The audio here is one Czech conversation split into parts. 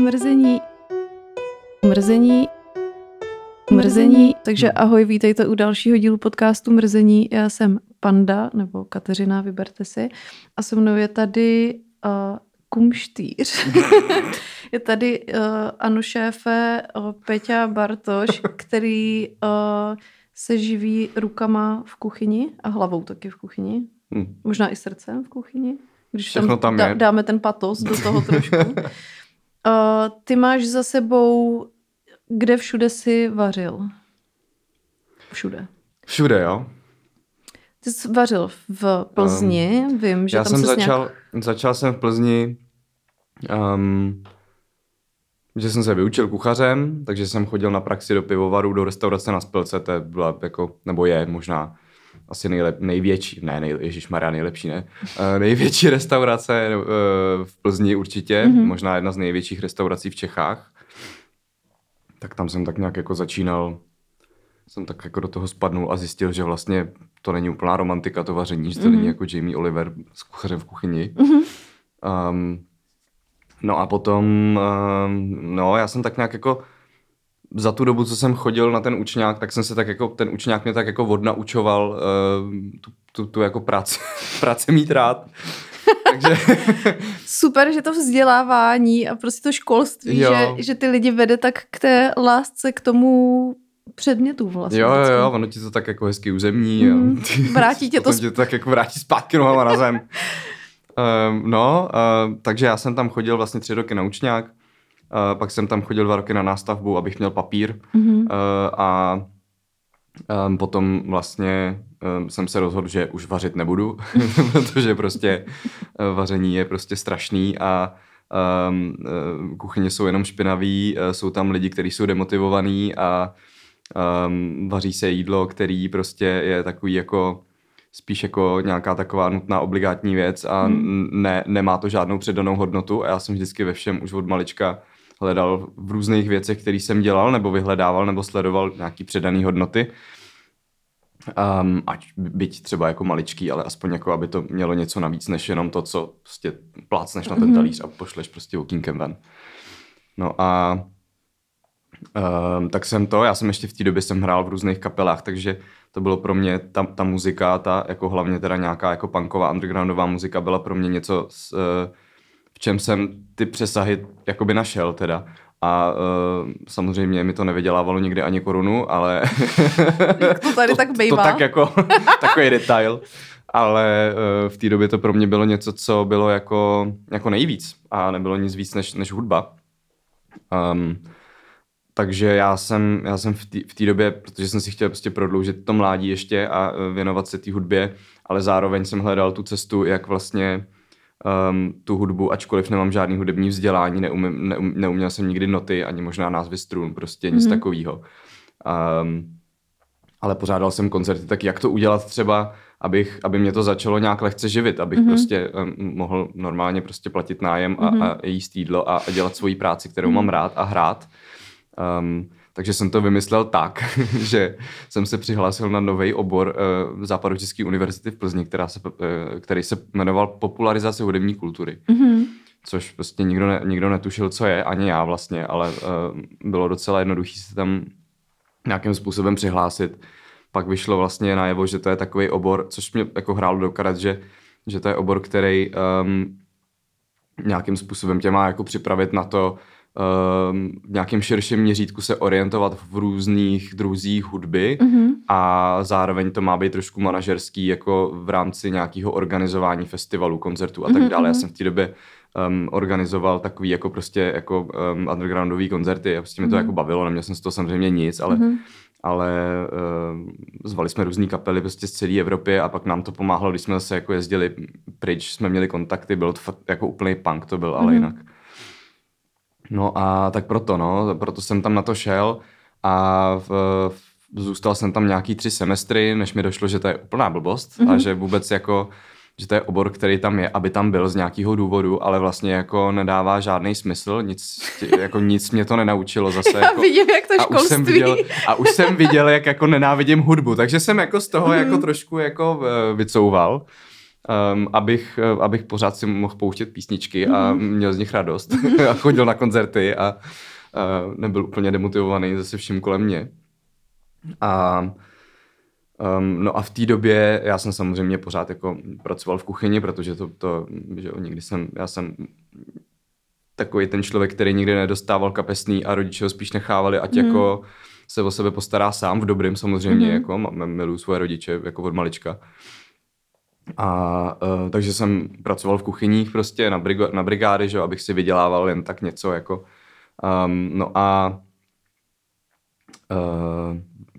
Mrzení. Mrzení. Mrzení. Takže ahoj, vítejte u dalšího dílu podcastu Mrzení. Já jsem Panda, nebo Kateřina, vyberte si. A se mnou je tady uh, kumštýř. je tady uh, Anu šéfe uh, Peťa Bartoš, který uh, se živí rukama v kuchyni a hlavou taky v kuchyni. Hmm. Možná i srdcem v kuchyni. Když Všechno tam, tam dáme ten patos do toho trošku. uh, ty máš za sebou, kde všude si vařil? Všude. Všude, jo. Ty jsi vařil v Plzni, um, vím, že já tam jsem začal, nějak... začal jsem v Plzni, um, že jsem se vyučil kuchařem, takže jsem chodil na praxi do pivovaru, do restaurace na Spilce, to byla jako, nebo je možná asi nejlep, největší, ne, nej, Maria nejlepší, ne, uh, největší restaurace uh, v Plzni určitě, mm-hmm. možná jedna z největších restaurací v Čechách. Tak tam jsem tak nějak jako začínal, jsem tak jako do toho spadnul a zjistil, že vlastně to není úplná romantika, to vaření, že to mm-hmm. není jako Jamie Oliver s kuchařem v kuchyni. Mm-hmm. Um, no a potom, um, no já jsem tak nějak jako za tu dobu, co jsem chodil na ten učňák, tak jsem se tak jako, ten učňák mě tak jako odnaučoval uh, tu, tu, tu jako práci, práci mít rád. Takže... Super, že to vzdělávání a prostě to školství, že, že ty lidi vede tak k té lásce, k tomu předmětu vlastně. Jo, jo, jo, ono ti to tak jako hezky uzemní. Mm, ty, vrátí tě to. Tě to tak jako vrátí zpátky nohama na zem. um, no, uh, takže já jsem tam chodil vlastně tři roky na učňák. Uh, pak jsem tam chodil dva roky na nástavbu, abych měl papír. Mm-hmm. Uh, a um, potom vlastně um, jsem se rozhodl, že už vařit nebudu, protože prostě uh, vaření je prostě strašný a um, uh, kuchyně jsou jenom špinaví, uh, jsou tam lidi, kteří jsou demotivovaní a um, vaří se jídlo, který prostě je takový jako spíš jako nějaká taková nutná obligátní věc a hmm. ne, nemá to žádnou předanou hodnotu a já jsem vždycky ve všem už od malička hledal v různých věcech, které jsem dělal, nebo vyhledával, nebo sledoval nějaký předaný hodnoty. Um, ať byť třeba jako maličký, ale aspoň jako, aby to mělo něco navíc, než jenom to, co prostě plácneš na ten mhm. talíř a pošleš prostě okýnkem ven. No a um, tak jsem to, já jsem ještě v té době jsem hrál v různých kapelách, takže to bylo pro mě, ta, ta muzika, ta jako hlavně teda nějaká jako punková undergroundová muzika byla pro mě něco s, uh, v čem jsem ty přesahy jakoby našel teda. A uh, samozřejmě mi to nevydělávalo nikdy ani korunu, ale... to tady to, tak bývá. To tak jako, takový detail. Ale uh, v té době to pro mě bylo něco, co bylo jako, jako nejvíc. A nebylo nic víc než, než hudba. Um, takže já jsem, já jsem v té době, protože jsem si chtěl prostě prodloužit to mládí ještě a věnovat se té hudbě, ale zároveň jsem hledal tu cestu, jak vlastně um, tu hudbu, ačkoliv nemám žádný hudební vzdělání, neumím, neum, neuměl jsem nikdy noty, ani možná názvy strun, prostě nic mm-hmm. takového. Um, ale pořádal jsem koncerty, tak jak to udělat třeba, abych, aby mě to začalo nějak lehce živit, abych mm-hmm. prostě um, mohl normálně prostě platit nájem a, mm-hmm. a jíst jídlo a, a dělat svoji práci, kterou mm-hmm. mám rád a hrát. Um, takže jsem to vymyslel tak, že jsem se přihlásil na nový obor uh, Západočeské univerzity v Plzni, která se, uh, který se jmenoval Popularizace hudební kultury. Mm-hmm. Což prostě nikdo, ne, nikdo netušil, co je, ani já vlastně, ale uh, bylo docela jednoduché se tam nějakým způsobem přihlásit. Pak vyšlo vlastně najevo, že to je takový obor, což mě jako hrálo do karet, že, že to je obor, který um, nějakým způsobem tě má jako připravit na to, v nějakém širším měřítku se orientovat v různých druzích hudby mm-hmm. a zároveň to má být trošku manažerský jako v rámci nějakého organizování festivalů, koncertů a tak mm-hmm. dále. Já jsem v té době um, organizoval takový jako prostě jako um, undergroundový koncerty a prostě mm-hmm. mě to jako bavilo, neměl jsem z toho samozřejmě nic, ale mm-hmm ale uh, zvali jsme různé kapely prostě z celé Evropy a pak nám to pomáhalo, když jsme zase jako jezdili pryč, jsme měli kontakty, byl to fakt jako úplný punk to byl, ale mm-hmm. jinak. No a tak proto, no, proto jsem tam na to šel a v, v, zůstal jsem tam nějaký tři semestry, než mi došlo, že to je úplná blbost mm-hmm. a mhm. že vůbec jako že to je obor, který tam je, aby tam byl z nějakého důvodu, ale vlastně jako nedává žádný smysl, nic, jako nic mě to nenaučilo zase. Já jako, vidím, jak to a už jsem viděl, A už jsem viděl, jak jako nenávidím hudbu, takže jsem jako z toho mm. jako trošku jako vycouval. Um, abych, uh, abych pořád si mohl pouštět písničky a mm-hmm. měl z nich radost a chodil na koncerty a uh, nebyl úplně demotivovaný zase vším kolem mě. A Um, no a v té době já jsem samozřejmě pořád jako pracoval v kuchyni, protože to, to že jo, nikdy jsem, já jsem takový ten člověk, který nikdy nedostával kapesný a rodiče ho spíš nechávali, ať mm. jako se o sebe postará sám v dobrým samozřejmě, mm. jako miluji svoje rodiče jako od malička. A uh, takže jsem pracoval v kuchyních prostě na, brigo, na brigády, že abych si vydělával jen tak něco jako. Um, no a uh,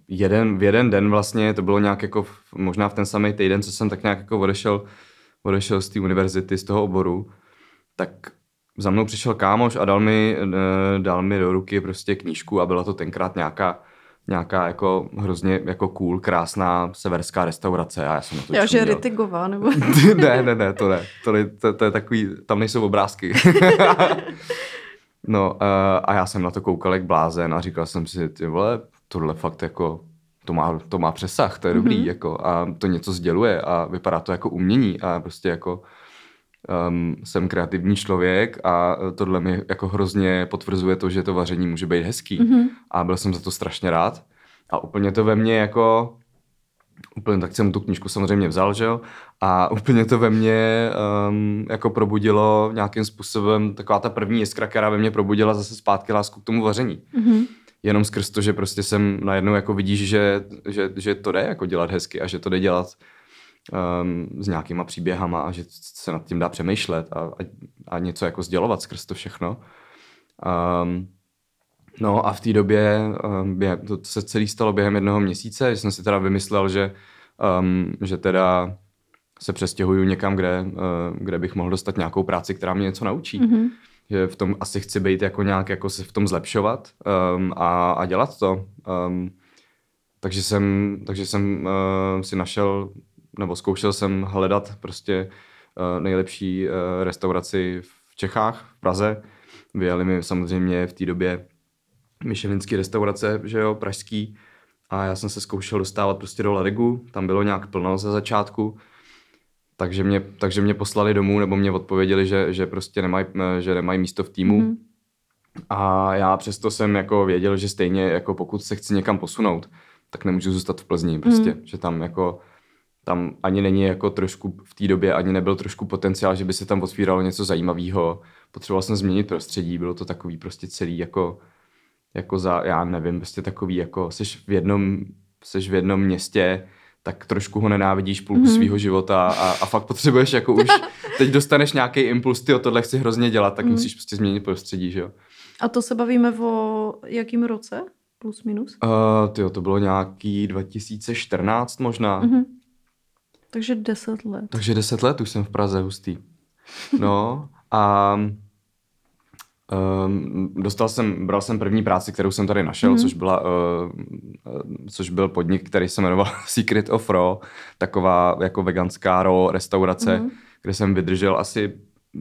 jeden, v jeden den vlastně, to bylo nějak jako v, možná v ten samý týden, co jsem tak nějak jako odešel, odešel z té univerzity, z toho oboru, tak za mnou přišel kámoš a dal mi, eh, dal mi do ruky prostě knížku a byla to tenkrát nějaká nějaká jako hrozně jako cool, krásná severská restaurace a já jsem na to Já, že Ritigová, nebo? ne, ne, ne, to ne. To, to, to, je takový, tam nejsou obrázky. no uh, a já jsem na to koukal jak blázen a říkal jsem si, ty vole, tohle fakt jako, to má, to má přesah, to je mm-hmm. dobrý, jako a to něco sděluje a vypadá to jako umění a prostě jako um, jsem kreativní člověk a tohle mi jako hrozně potvrzuje to, že to vaření může být hezký. Mm-hmm. A byl jsem za to strašně rád. A úplně to ve mně jako úplně tak jsem tu knížku samozřejmě vzal, že jo? A úplně to ve mně um, jako probudilo nějakým způsobem taková ta první jiskra, která ve mně probudila zase zpátky lásku k tomu vaření. Mm-hmm. Jenom skrz to, že prostě jsem najednou jako vidíš, že, že, že to jde jako dělat hezky a že to jde dělat um, s nějakýma příběhama a že se nad tím dá přemýšlet a, a, a něco jako sdělovat skrz to všechno. Um, no a v té době um, během, to se celý stalo během jednoho měsíce, že jsem si teda vymyslel, že, um, že teda se přestěhuju někam, kde, uh, kde bych mohl dostat nějakou práci, která mě něco naučí. Mm-hmm. Že v tom asi chci být jako nějak, jako se v tom zlepšovat um, a, a dělat to. Um, takže jsem, takže jsem uh, si našel nebo zkoušel jsem hledat prostě uh, nejlepší uh, restauraci v Čechách, v Praze. Vyjeli mi samozřejmě v té době myšelinský restaurace, že jo, pražský. A já jsem se zkoušel dostávat prostě do Ladegu, tam bylo nějak plno ze začátku. Takže mě, takže mě poslali domů, nebo mě odpověděli, že, že prostě nemají že nemaj místo v týmu. Mm-hmm. A já přesto jsem jako věděl, že stejně jako pokud se chci někam posunout, tak nemůžu zůstat v Plzni prostě, mm. že tam jako tam ani není jako trošku v té době, ani nebyl trošku potenciál, že by se tam otvíralo něco zajímavého. Potřeboval jsem změnit prostředí, bylo to takový prostě celý jako, jako za, já nevím, prostě takový jako, jsi v jednom, jsi v jednom městě, tak trošku ho nenávidíš půlku mm-hmm. svého života a, a fakt potřebuješ jako už, teď dostaneš nějaký impuls, ty tohle chci hrozně dělat, tak mm. musíš prostě změnit prostředí, že jo. A to se bavíme o jakým roce? Plus minus? Uh, tyjo, to bylo nějaký 2014 možná. Mm-hmm. Takže deset let. Takže deset let už jsem v Praze, hustý. No a um, dostal jsem, bral jsem první práci, kterou jsem tady našel, mm-hmm. což, byla, uh, což byl podnik, který se jmenoval Secret of Raw, taková jako veganská raw restaurace, mm-hmm. kde jsem vydržel asi,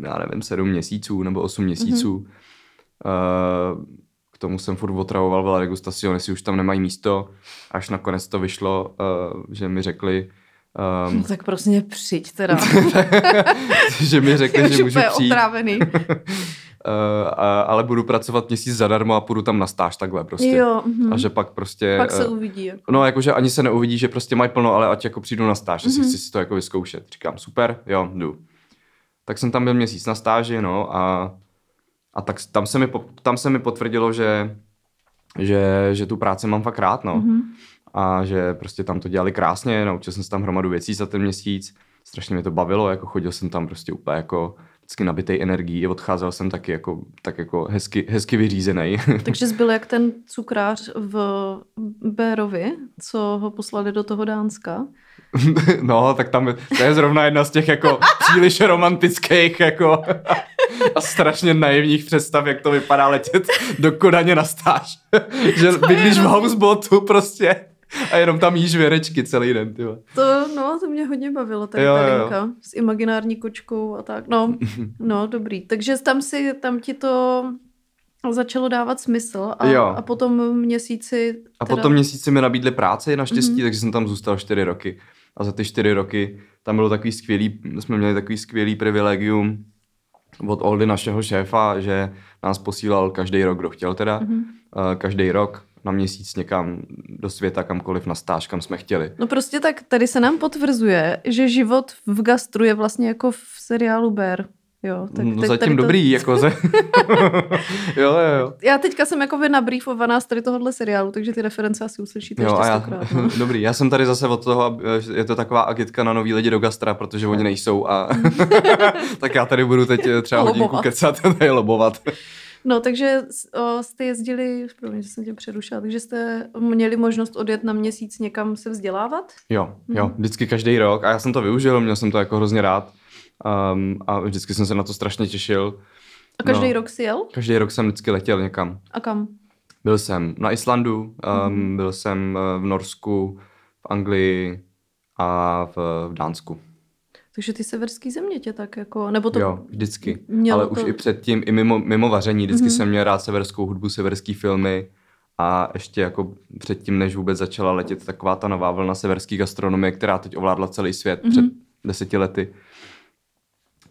já nevím, sedm měsíců nebo osm měsíců. Mm-hmm. Uh, k tomu jsem furt otravoval vela degustacion, jestli už tam nemají místo, až nakonec to vyšlo, uh, že mi řekli, Um, no tak prostě přijď teda. že mi řekli, že můžu přijít. Otrávený. uh, a, ale budu pracovat měsíc zadarmo a půjdu tam na stáž takhle prostě. Jo, mm. A že pak prostě... Pak se uvidí. Jako. No jakože ani se neuvidí, že prostě mají plno, ale ať jako přijdu na stáž, mm-hmm. si chci to jako vyzkoušet. Říkám, super, jo, jdu. Tak jsem tam byl měsíc na stáži, no a, a tak tam se mi, tam se mi potvrdilo, že, že, že tu práci mám fakt rád, no. Mm-hmm a že prostě tam to dělali krásně, naučil jsem se tam hromadu věcí za ten měsíc, strašně mě to bavilo, jako chodil jsem tam prostě úplně jako vždycky nabitej energií, odcházel jsem taky jako, tak jako hezky, hezky vyřízený. Takže zbyl jak ten cukrář v Bérovi, co ho poslali do toho Dánska. no, tak tam to je zrovna jedna z těch jako příliš romantických jako a strašně naivních představ, jak to vypadá letět do Kodaně na stáž. že bydlíš v houseboatu prostě a jenom tam jíš věrečky celý den, ty. To, no, to mě hodně bavilo, tady jo, ta linka s imaginární kočkou a tak. No, no, dobrý. Takže tam si, tam ti to začalo dávat smysl a, jo. a potom měsíci... Teda... A potom měsíci mi nabídli práci naštěstí, mm-hmm. takže jsem tam zůstal čtyři roky. a za ty čtyři roky tam bylo takový skvělý, jsme měli takový skvělý privilegium od Oldy našeho šéfa, že nás posílal každý rok, kdo chtěl teda, mm-hmm. každý rok na měsíc někam do světa, kamkoliv na stáž, kam jsme chtěli. No prostě tak tady se nám potvrzuje, že život v gastru je vlastně jako v seriálu Bear. Jo, tak, no, tak zatím dobrý, to... jako ze... jo, jo, jo. Já teďka jsem jako by nabriefovaná z tady tohohle seriálu, takže ty reference asi uslyšíte jo, ještě já... No. dobrý, já jsem tady zase od toho, je to taková agitka na nový lidi do gastra, protože oni nejsou a tak já tady budu teď eh, třeba lobovat. hodinku kecat a lobovat. No, takže o, jste jezdili, promiň, že jsem tě přerušila, takže jste měli možnost odjet na měsíc někam se vzdělávat? Jo, jo, hmm. vždycky každý rok a já jsem to využil, měl jsem to jako hrozně rád um, a vždycky jsem se na to strašně těšil. A každý no, rok jsi jel? Každý rok jsem vždycky letěl někam. A kam? Byl jsem na Islandu, um, hmm. byl jsem eh, v Norsku, v Anglii a v, v Dánsku. Takže ty severský země tě tak jako, nebo to... Jo, vždycky, ale to... už i předtím, i mimo, mimo vaření, vždycky mm-hmm. jsem měl rád severskou hudbu, severský filmy a ještě jako předtím, než vůbec začala letět taková ta nová vlna severské gastronomie, která teď ovládla celý svět mm-hmm. před deseti lety,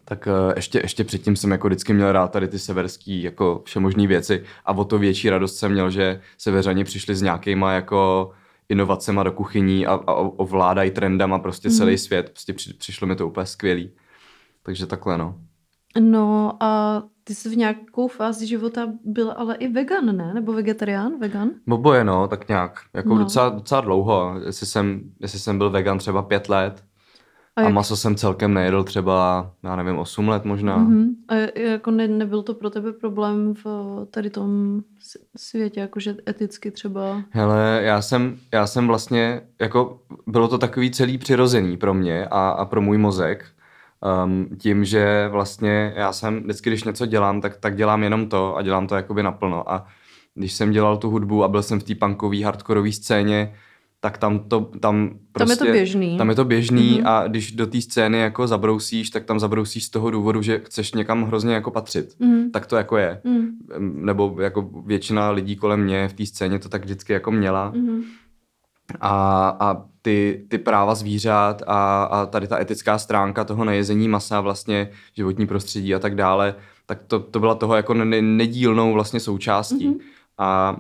tak eh, ještě, ještě předtím jsem jako vždycky měl rád tady ty severský jako všemožné věci a o to větší radost jsem měl, že severani přišli s nějakýma jako inovacema do kuchyní a, a ovládají trendama prostě celý mm. svět. Prostě při, přišlo mi to úplně skvělý. Takže takhle, no. No a ty jsi v nějakou fázi života byl ale i vegan, ne? Nebo vegetarián, vegan? Oboje, no, tak nějak. Jako no. docela, docela dlouho. Jestli jsem, jestli jsem byl vegan třeba pět let, a, jak... a maso jsem celkem nejedl třeba, já nevím, 8 let možná. Mm-hmm. A jako ne, nebyl to pro tebe problém v tady tom světě, jakože eticky třeba? Hele, já jsem, já jsem vlastně, jako bylo to takový celý přirozený pro mě a, a pro můj mozek, um, tím, že vlastně já jsem, vždycky když něco dělám, tak, tak dělám jenom to a dělám to jakoby naplno a když jsem dělal tu hudbu a byl jsem v té punkové, hardkorové scéně, tak tam to, tam prostě, tam je to prostě běžný. Tam je to běžný mm-hmm. a když do té scény jako zabrousíš, tak tam zabrousíš z toho důvodu, že chceš někam hrozně jako patřit. Mm-hmm. Tak to jako je. Mm-hmm. Nebo jako většina lidí kolem mě v té scéně to tak vždycky jako měla. Mm-hmm. A, a ty, ty práva zvířat a, a tady ta etická stránka toho nejezení masa, vlastně životní prostředí a tak dále, tak to, to byla toho jako nedílnou vlastně součástí. Mm-hmm. A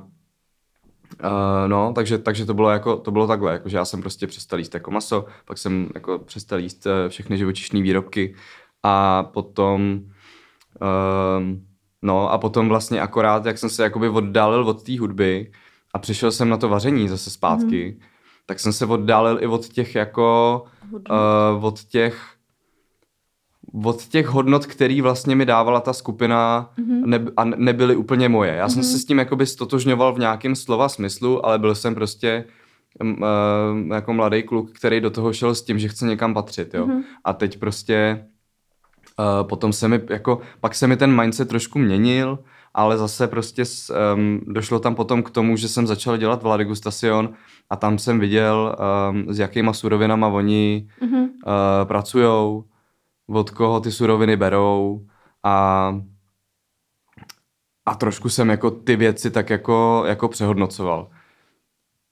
Uh, no, takže, takže to bylo jako, to bylo takhle, jako, že já jsem prostě přestal jíst jako maso, pak jsem jako přestal jíst uh, všechny živočišné výrobky a potom uh, no a potom vlastně akorát, jak jsem se jakoby oddálil od té hudby a přišel jsem na to vaření zase zpátky, mm. tak jsem se oddálil i od těch jako, uh, od těch od těch hodnot, který vlastně mi dávala ta skupina mm-hmm. ne, a nebyly úplně moje. Já mm-hmm. jsem se s tím jakoby stotožňoval v nějakém slova smyslu, ale byl jsem prostě uh, jako mladý kluk, který do toho šel s tím, že chce někam patřit, jo. Mm-hmm. A teď prostě uh, potom se mi, jako, pak se mi ten mindset trošku měnil, ale zase prostě s, um, došlo tam potom k tomu, že jsem začal dělat v La Degustacion a tam jsem viděl, um, s jakýma surovinama oni mm-hmm. uh, pracujou, od koho ty suroviny berou a a trošku jsem jako ty věci tak jako, jako přehodnocoval.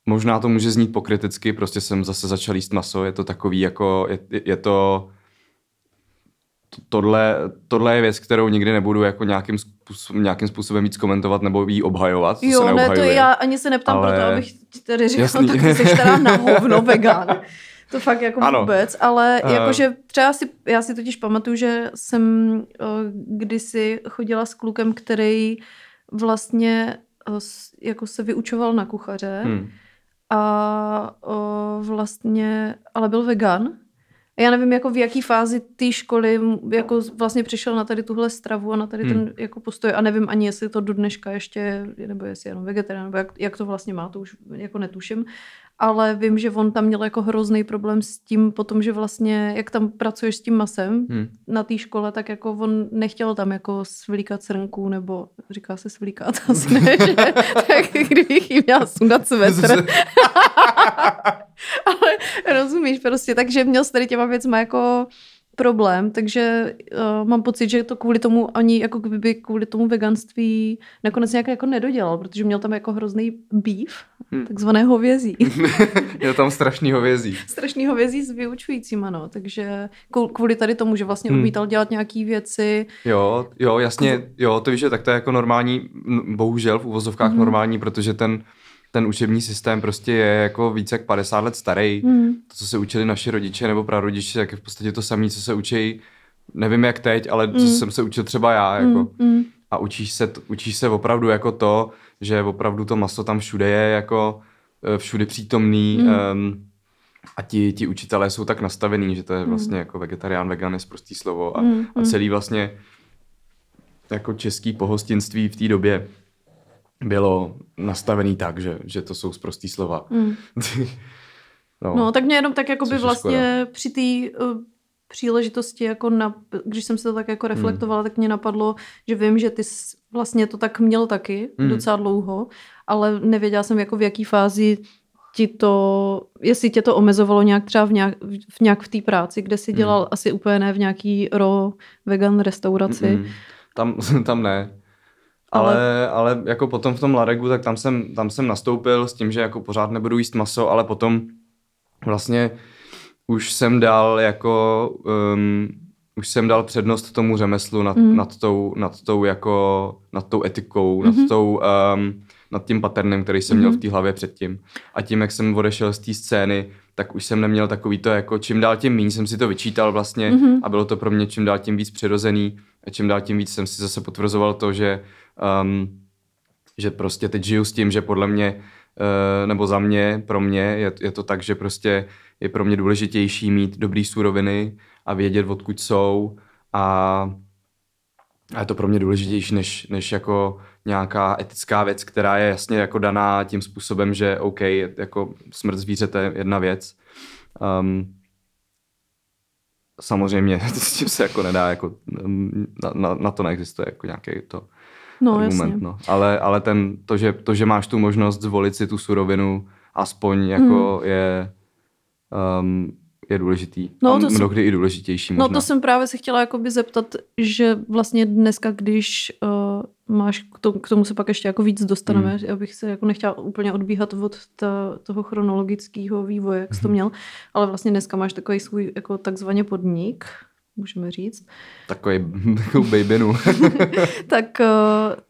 Možná to může znít pokriticky, prostě jsem zase začal jíst maso, je to takový jako, je, je to, tohle, tohle je věc, kterou nikdy nebudu jako nějakým, způsobem, nějakým způsobem víc komentovat nebo jí obhajovat. Jo, ne, to já ani se neptám ale... proto, abych tady říkal, Jasný. tak jsi teda na hovno vegan. To fakt jako ano. vůbec, ale uh... jakože třeba si, já si totiž pamatuju, že jsem uh, kdysi chodila s klukem, který vlastně uh, jako se vyučoval na kuchaře hmm. a uh, vlastně, ale byl vegan. Já nevím, jako v jaký fázi té školy jako vlastně přišel na tady tuhle stravu a na tady hmm. ten jako postoj a nevím ani, jestli to do dneška ještě, nebo jestli jenom vegetarián, nebo jak, jak to vlastně má, to už jako netuším ale vím, že on tam měl jako hrozný problém s tím potom, že vlastně, jak tam pracuješ s tím masem hmm. na té škole, tak jako on nechtěl tam jako svlíkat srnku, nebo říká se svlíkat, asi ne, že, tak kdybych jí měla sundat svetr. ale rozumíš prostě, takže měl s tady těma věcma jako problém, takže uh, mám pocit, že to kvůli tomu ani jako kdyby kvůli tomu veganství nakonec nějak jako nedodělal, protože měl tam jako hrozný beef, hmm. takzvané hovězí. je tam strašný hovězí. strašný hovězí s vyučujícíma, no, takže kvůli tady tomu, že vlastně hmm. odmítal dělat nějaký věci. Jo, jo, jasně, jo, to víš, že tak to je jako normální, bohužel v uvozovkách hmm. normální, protože ten ten učební systém prostě je jako více jak 50 let starý. Hmm. To, co se učili naši rodiče nebo prarodiče, tak je v podstatě to samé, co se učí, nevím jak teď, ale hmm. co jsem se učil třeba já. Hmm, jako. Hmm. A učíš se, učíš se opravdu jako to, že opravdu to maso tam všude je jako e, všude přítomný. Hmm. Um, a ti, ti učitelé jsou tak nastavený, že to je hmm. vlastně jako vegetarián, vegan je prostý slovo a, mm, a celý vlastně jako český pohostinství v té době bylo nastavený tak, že, že to jsou zprostý slova. Mm. no. no, tak mě jenom tak jako by vlastně škoda. při té uh, příležitosti, jako na, když jsem se to tak jako reflektovala, mm. tak mě napadlo, že vím, že ty vlastně to tak měl taky mm. docela dlouho, ale nevěděla jsem jako v jaký fázi ti to, jestli tě to omezovalo nějak třeba v nějak v, nějak v té práci, kde jsi hmm. dělal mm. asi úplně ne v nějaký raw vegan restauraci. Mm-mm. Tam, tam ne. Ale, ale jako potom v tom Laregu, tak tam jsem, tam jsem nastoupil s tím, že jako pořád nebudu jíst maso, ale potom vlastně už jsem dal jako um, už jsem dal přednost tomu řemeslu nad, mm. nad, tou, nad tou jako nad tou etikou, mm-hmm. nad tou um, nad tím paternem, který jsem mm-hmm. měl v té hlavě předtím. A tím, jak jsem odešel z té scény, tak už jsem neměl takový to jako čím dál tím méně jsem si to vyčítal vlastně mm-hmm. a bylo to pro mě čím dál tím víc přirozený čím dál tím víc jsem si zase potvrzoval to, že um, že prostě teď žiju s tím, že podle mě, uh, nebo za mě, pro mě je, je to tak, že prostě je pro mě důležitější mít dobrý suroviny a vědět, odkud jsou a, a je to pro mě důležitější, než, než jako nějaká etická věc, která je jasně jako daná tím způsobem, že OK, jako smrt zvířete je jedna věc. Um, samozřejmě s tím se jako nedá, jako na, na, na to neexistuje jako nějaký to no, argument. Jasně. No. Ale, ale ten, to, že, to, že máš tu možnost zvolit si tu surovinu, aspoň jako hmm. je, um, je důležitý. No, a to mnohdy jsem, i důležitější možná. No to jsem právě se chtěla jakoby zeptat, že vlastně dneska, když uh, máš, k tomu, k tomu se pak ještě jako víc dostaneme, hmm. abych se jako nechtěla úplně odbíhat od ta, toho chronologického vývoje, jak jsi to hmm. měl, ale vlastně dneska máš takový svůj jako takzvaně podnik, můžeme říct. Takový babinu. tak, eh,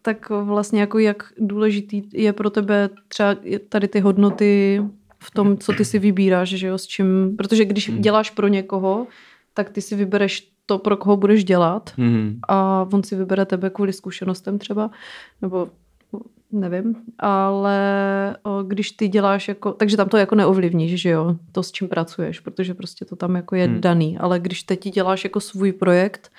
tak vlastně jako jak důležitý je pro tebe třeba tady ty hodnoty v tom, co ty si vybíráš, že jo, s čím, protože když hmm. děláš pro někoho, tak ty si vybereš to, pro koho budeš dělat hmm. a on si vybere tebe kvůli zkušenostem třeba, nebo nevím, ale o, když ty děláš jako, takže tam to jako neovlivníš, že jo, to s čím pracuješ, protože prostě to tam jako je hmm. daný, ale když teď děláš jako svůj projekt,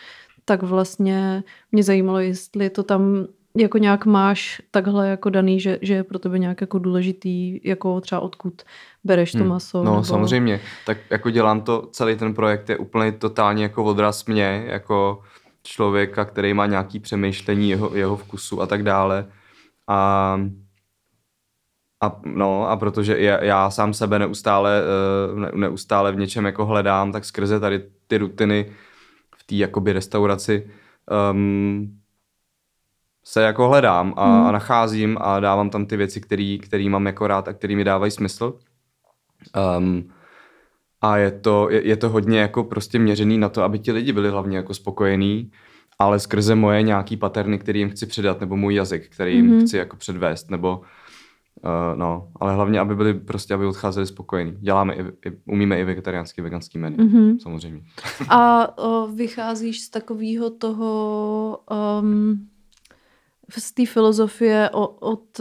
tak vlastně mě zajímalo, jestli to tam jako nějak máš takhle jako daný, že, že je pro tebe nějak jako důležitý, jako třeba odkud bereš to hmm. maso. No nebo... samozřejmě, tak jako dělám to, celý ten projekt je úplně totálně jako odraz mě, jako člověka, který má nějaký přemýšlení jeho, jeho vkusu a tak dále. A, a, no, a protože já, já sám sebe neustále, eh, ne, neustále v něčem jako hledám, tak skrze tady ty rutiny v té jakoby restauraci um, se jako hledám a, hmm. nacházím a dávám tam ty věci, které mám jako rád a které mi dávají smysl. Um, a je to, je, je to hodně jako prostě měřený na to, aby ti lidi byli hlavně jako spokojení ale skrze moje nějaký paterny, který jim chci předat, nebo můj jazyk, který jim mm-hmm. chci jako předvést, nebo uh, no, ale hlavně, aby byli prostě, aby odcházeli spokojení. Děláme i, i umíme i vegetariánský, veganský menu, mm-hmm. samozřejmě. A o, vycházíš z takového toho um, z té filozofie o, od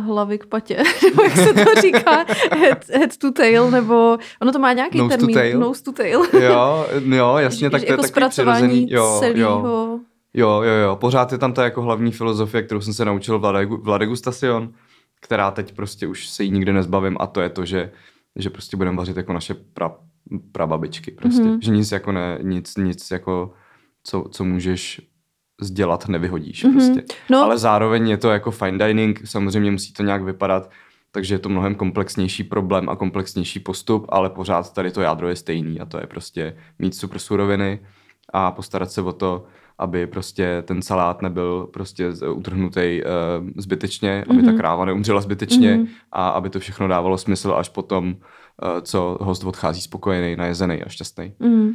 hlavy k patě, nebo jak se to říká, head, head to tail, nebo ono to má nějaký nose termín, to tail. nose to tail. jo, jo, jasně, tak to jako je takový přirozený. Jo, celýho... jo. Jo, jo, jo, pořád je tam ta jako hlavní filozofie, kterou jsem se naučil v La Degustacion, která teď prostě už se jí nikdy nezbavím a to je to, že, že prostě budeme vařit jako naše pra, prababičky prostě. Mm-hmm. Že nic jako ne, nic, nic jako, co, co můžeš sdělat nevyhodíš mm-hmm. prostě. No. Ale zároveň je to jako fine dining, samozřejmě musí to nějak vypadat, takže je to mnohem komplexnější problém a komplexnější postup, ale pořád tady to jádro je stejný a to je prostě mít super suroviny a postarat se o to, aby prostě ten salát nebyl prostě utrhnutý uh, zbytečně, aby mm-hmm. ta kráva neumřela zbytečně mm-hmm. a aby to všechno dávalo smysl až potom, uh, co host odchází spokojený, najezený a šťastný. Mm.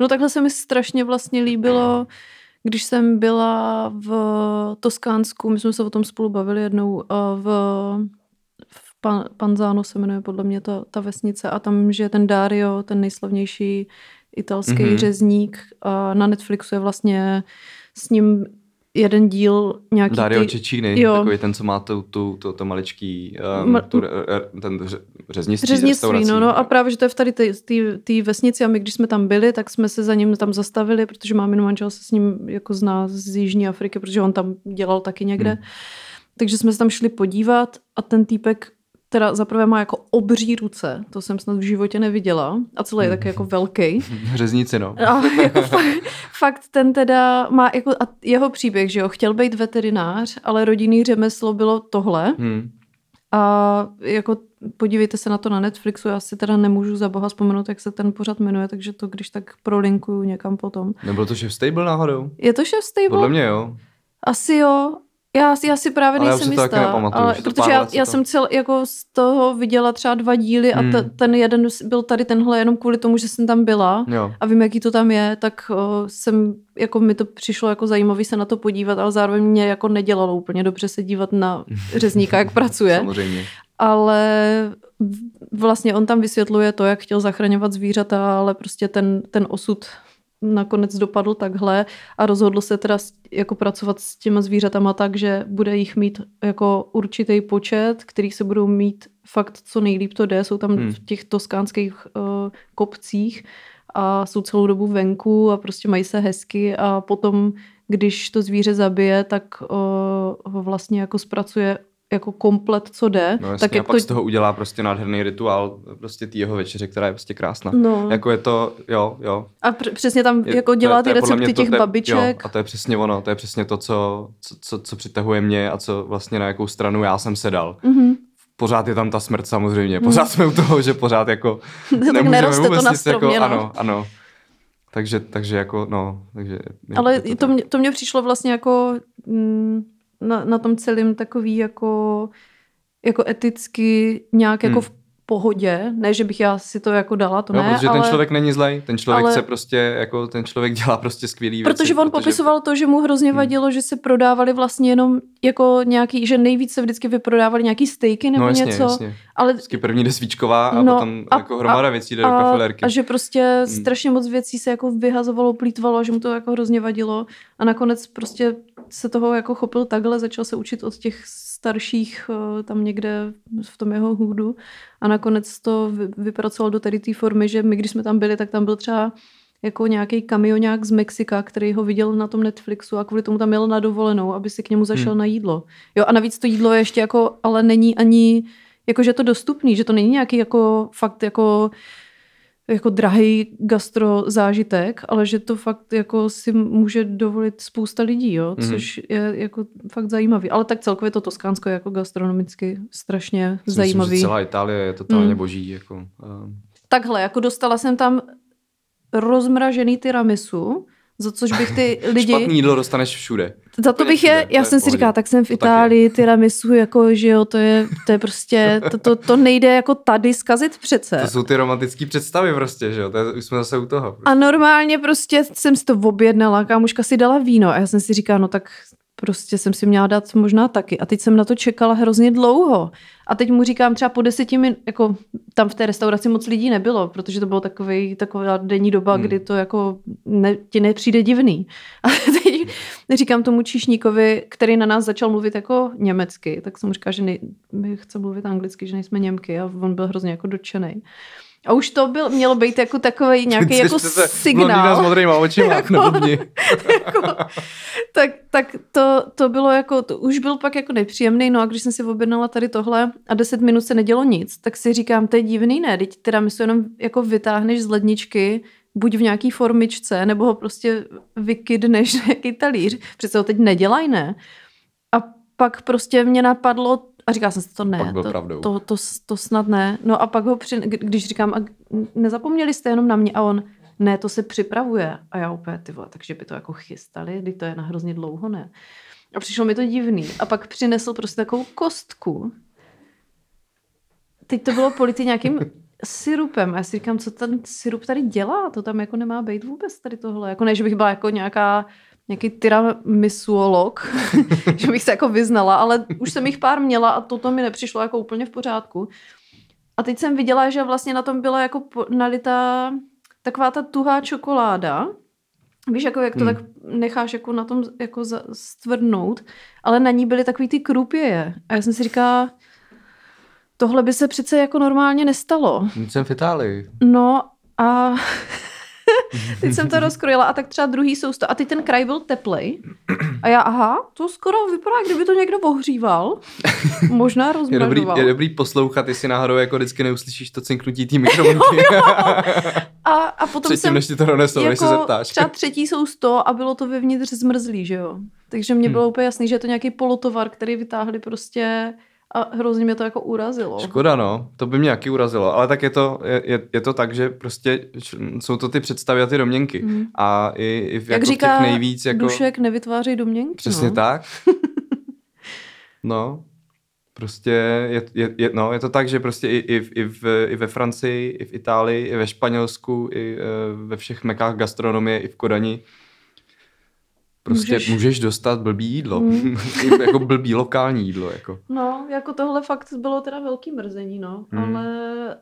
No takhle se mi strašně vlastně líbilo, když jsem byla v Toskánsku, my jsme se o tom spolu bavili jednou, v, v Pan, Panzano se jmenuje podle mě ta, ta vesnice a tam, že ten Dario, ten nejslavnější italský mm-hmm. řezník a na Netflixu je vlastně s ním jeden díl nějaký... Dario ty... Čečíny, jo. takový ten, co má tu, tu, to, to maličký, um, Ma... tu, ten řeznictví, řeznictví no, no a právě, že to je v tady té vesnici a my, když jsme tam byli, tak jsme se za ním tam zastavili, protože máminu manžel se s ním jako zná z Jižní Afriky, protože on tam dělal taky někde. Hmm. Takže jsme se tam šli podívat a ten týpek teda zaprvé má jako obří ruce, to jsem snad v životě neviděla a celý je taky jako velký. Řeznici, no. A jako fakt, fakt ten teda má jako a jeho příběh, že jo, chtěl být veterinář, ale rodinný řemeslo bylo tohle. Hmm. A jako podívejte se na to na Netflixu, já si teda nemůžu za boha vzpomenout, jak se ten pořad jmenuje, takže to když tak prolinkuju někam potom. Nebyl to Chef Stable náhodou? Je to Chef Stable? Podle mě jo. Asi jo, já, já si právě ale nejsem jistá, ale, protože já, já jsem cel, jako z toho viděla třeba dva díly a hmm. t, ten jeden byl tady tenhle jenom kvůli tomu, že jsem tam byla jo. a vím, jaký to tam je, tak o, jsem, jako mi to přišlo jako zajímavý se na to podívat, ale zároveň mě jako nedělalo úplně dobře se dívat na řezníka, jak pracuje. Samozřejmě. Ale vlastně on tam vysvětluje to, jak chtěl zachraňovat zvířata, ale prostě ten, ten osud nakonec dopadl takhle a rozhodl se teda jako pracovat s těma zvířatama tak, že bude jich mít jako určitý počet, který se budou mít fakt co nejlíp to jde. Jsou tam hmm. v těch toskánských uh, kopcích a jsou celou dobu venku a prostě mají se hezky a potom, když to zvíře zabije, tak uh, ho vlastně jako zpracuje jako komplet, co jde. No jasně, tak jak a pak to... z toho udělá prostě nádherný rituál prostě té jeho večeře, která je prostě krásná. No. Jako je to, jo, jo. A pr- přesně tam je, jako dělá ty recepty těch to, babiček. Jo, a to je přesně ono, to je přesně to, co, co, co, co přitahuje mě a co vlastně na jakou stranu já jsem sedal. Mm-hmm. Pořád je tam ta smrt samozřejmě, pořád mm. jsme u toho, že pořád jako nemůžeme vůbec to na stromě, jako, no. ano, ano. Takže, takže jako, no. Takže, Ale to, to, mě, to mě přišlo vlastně jako... Mm, na, na tom celém takový jako, jako eticky nějak jako hmm. jako v pohodě, ne, že bych já si to jako dala, to no, ne, protože ale... ten člověk není zlej, ten člověk ale... se prostě, jako ten člověk dělá prostě skvělý věci. Protože on protože... popisoval to, že mu hrozně hmm. vadilo, hmm. že se prodávali vlastně jenom jako nějaký, že nejvíc se vždycky vyprodávali nějaký stejky nebo no, jasně, něco. Jasně. Ale... Vždycky první jde svíčková a no, potom a, jako hromada věcí jde a, do kafelérky. A že prostě hmm. strašně moc věcí se jako vyhazovalo, plítvalo, že mu to jako hrozně vadilo a nakonec prostě se toho jako chopil takhle, začal se učit od těch starších eh, tam někde v tom jeho hůdu a nakonec to vypracoval do tady té formy, že my, když jsme tam byli, tak tam byl třeba jako nějaký kamionák z Mexika, který ho viděl na tom Netflixu a kvůli tomu tam jel na dovolenou, aby si k němu zašel hmm. na jídlo. Jo a navíc to jídlo je ještě jako, ale není ani, jako že je to dostupný, že to není nějaký jako fakt jako jako drahý gastro zážitek, ale že to fakt jako si může dovolit spousta lidí, jo, mm. což je jako fakt zajímavý. Ale tak celkově to Toskánsko je jako gastronomicky strašně Myslím, zajímavý. Myslím, že celá Itálie je totálně mm. boží. Jako. Takhle, jako dostala jsem tam rozmražený tiramisu, za což bych ty lidi... Špatný jídlo dostaneš všude. Za to bych je, já jsem si říkala, tak jsem v Itálii, tiramisu, jako, že jo, to je, to je prostě, to, to, to nejde jako tady zkazit přece. To jsou ty romantické představy prostě, že jo, to je, už jsme zase u toho. Prostě. A normálně prostě jsem si to objednala, kámoška si dala víno a já jsem si říkala, no tak prostě jsem si měla dát možná taky. A teď jsem na to čekala hrozně dlouho. A teď mu říkám třeba po deseti minut, jako tam v té restauraci moc lidí nebylo, protože to bylo takový, taková denní doba, hmm. kdy to jako ne, ti nepřijde divný. A teď říkám tomu číšníkovi, který na nás začal mluvit jako německy, tak jsem mu říkal, že ne, my chce mluvit anglicky, že nejsme Němky a on byl hrozně jako dotčený. A už to byl, mělo být jako takový nějaký jako signál. s modrýma očima, jako, jako, tak tak to, to bylo jako, to už byl pak jako nepříjemný, no a když jsem si objednala tady tohle a deset minut se nedělo nic, tak si říkám, to je divný, ne, teď teda my se jenom jako vytáhneš z ledničky, buď v nějaký formičce, nebo ho prostě vykydneš na nějaký talíř. Přece ho teď nedělaj, ne? A pak prostě mě napadlo, A říkala jsem si, to ne, to, pravdou. to, to, to snad ne. No a pak ho, při, když říkám, a nezapomněli jste jenom na mě a on, ne, to se připravuje. A já úplně, ty vole, takže by to jako chystali, když to je na hrozně dlouho, ne. A přišlo mi to divný. A pak přinesl prostě takovou kostku. Teď to bylo polity nějakým syrupem. A já si říkám, co ten syrup tady dělá? To tam jako nemá být vůbec tady tohle. Jako ne, že bych byla jako nějaká nějaký tiramisulolog, že bych se jako vyznala, ale už jsem jich pár měla a toto mi nepřišlo jako úplně v pořádku. A teď jsem viděla, že vlastně na tom byla jako nalitá taková ta tuhá čokoláda. Víš, jako jak to hmm. tak necháš jako na tom jako stvrdnout, ale na ní byly takový ty krupěje. A já jsem si říkala, tohle by se přece jako normálně nestalo. Jsem v Itálii. No a teď jsem to rozkrojila a tak třeba druhý sousto. A teď ten kraj byl teplej. A já, aha, to skoro vypadá, kdyby to někdo ohříval. Možná rozmražoval. je, dobrý, je dobrý poslouchat, jestli náhodou jako vždycky neuslyšíš to cinknutí té mikrovlnky. a, a potom Předtím, jsem, než ti to donesou, jako, než se jako zeptáš. Třeba třetí sousto a bylo to vevnitř zmrzlý, že jo. Takže mě hmm. bylo úplně jasný, že je to nějaký polotovar, který vytáhli prostě a hrozně mě to jako urazilo. Škoda, no. To by mě jaký urazilo. Ale tak je to, je, je, to tak, že prostě jsou to ty představy a ty domněnky. Mm. A i, i v, Jak jako říká v těch nejvíc... Jako... Dušek nevytváří domněnky. Přesně no. tak. no. Prostě je, je, je, no, je to tak, že prostě i, i, i, v, i ve Francii, i v Itálii, i ve Španělsku, i e, ve všech mekách gastronomie, i v Kodani Prostě můžeš, můžeš dostat blbý jídlo. Mm. jako blbý lokální jídlo. Jako. No, jako tohle fakt bylo teda velký mrzení, no. Mm. Ale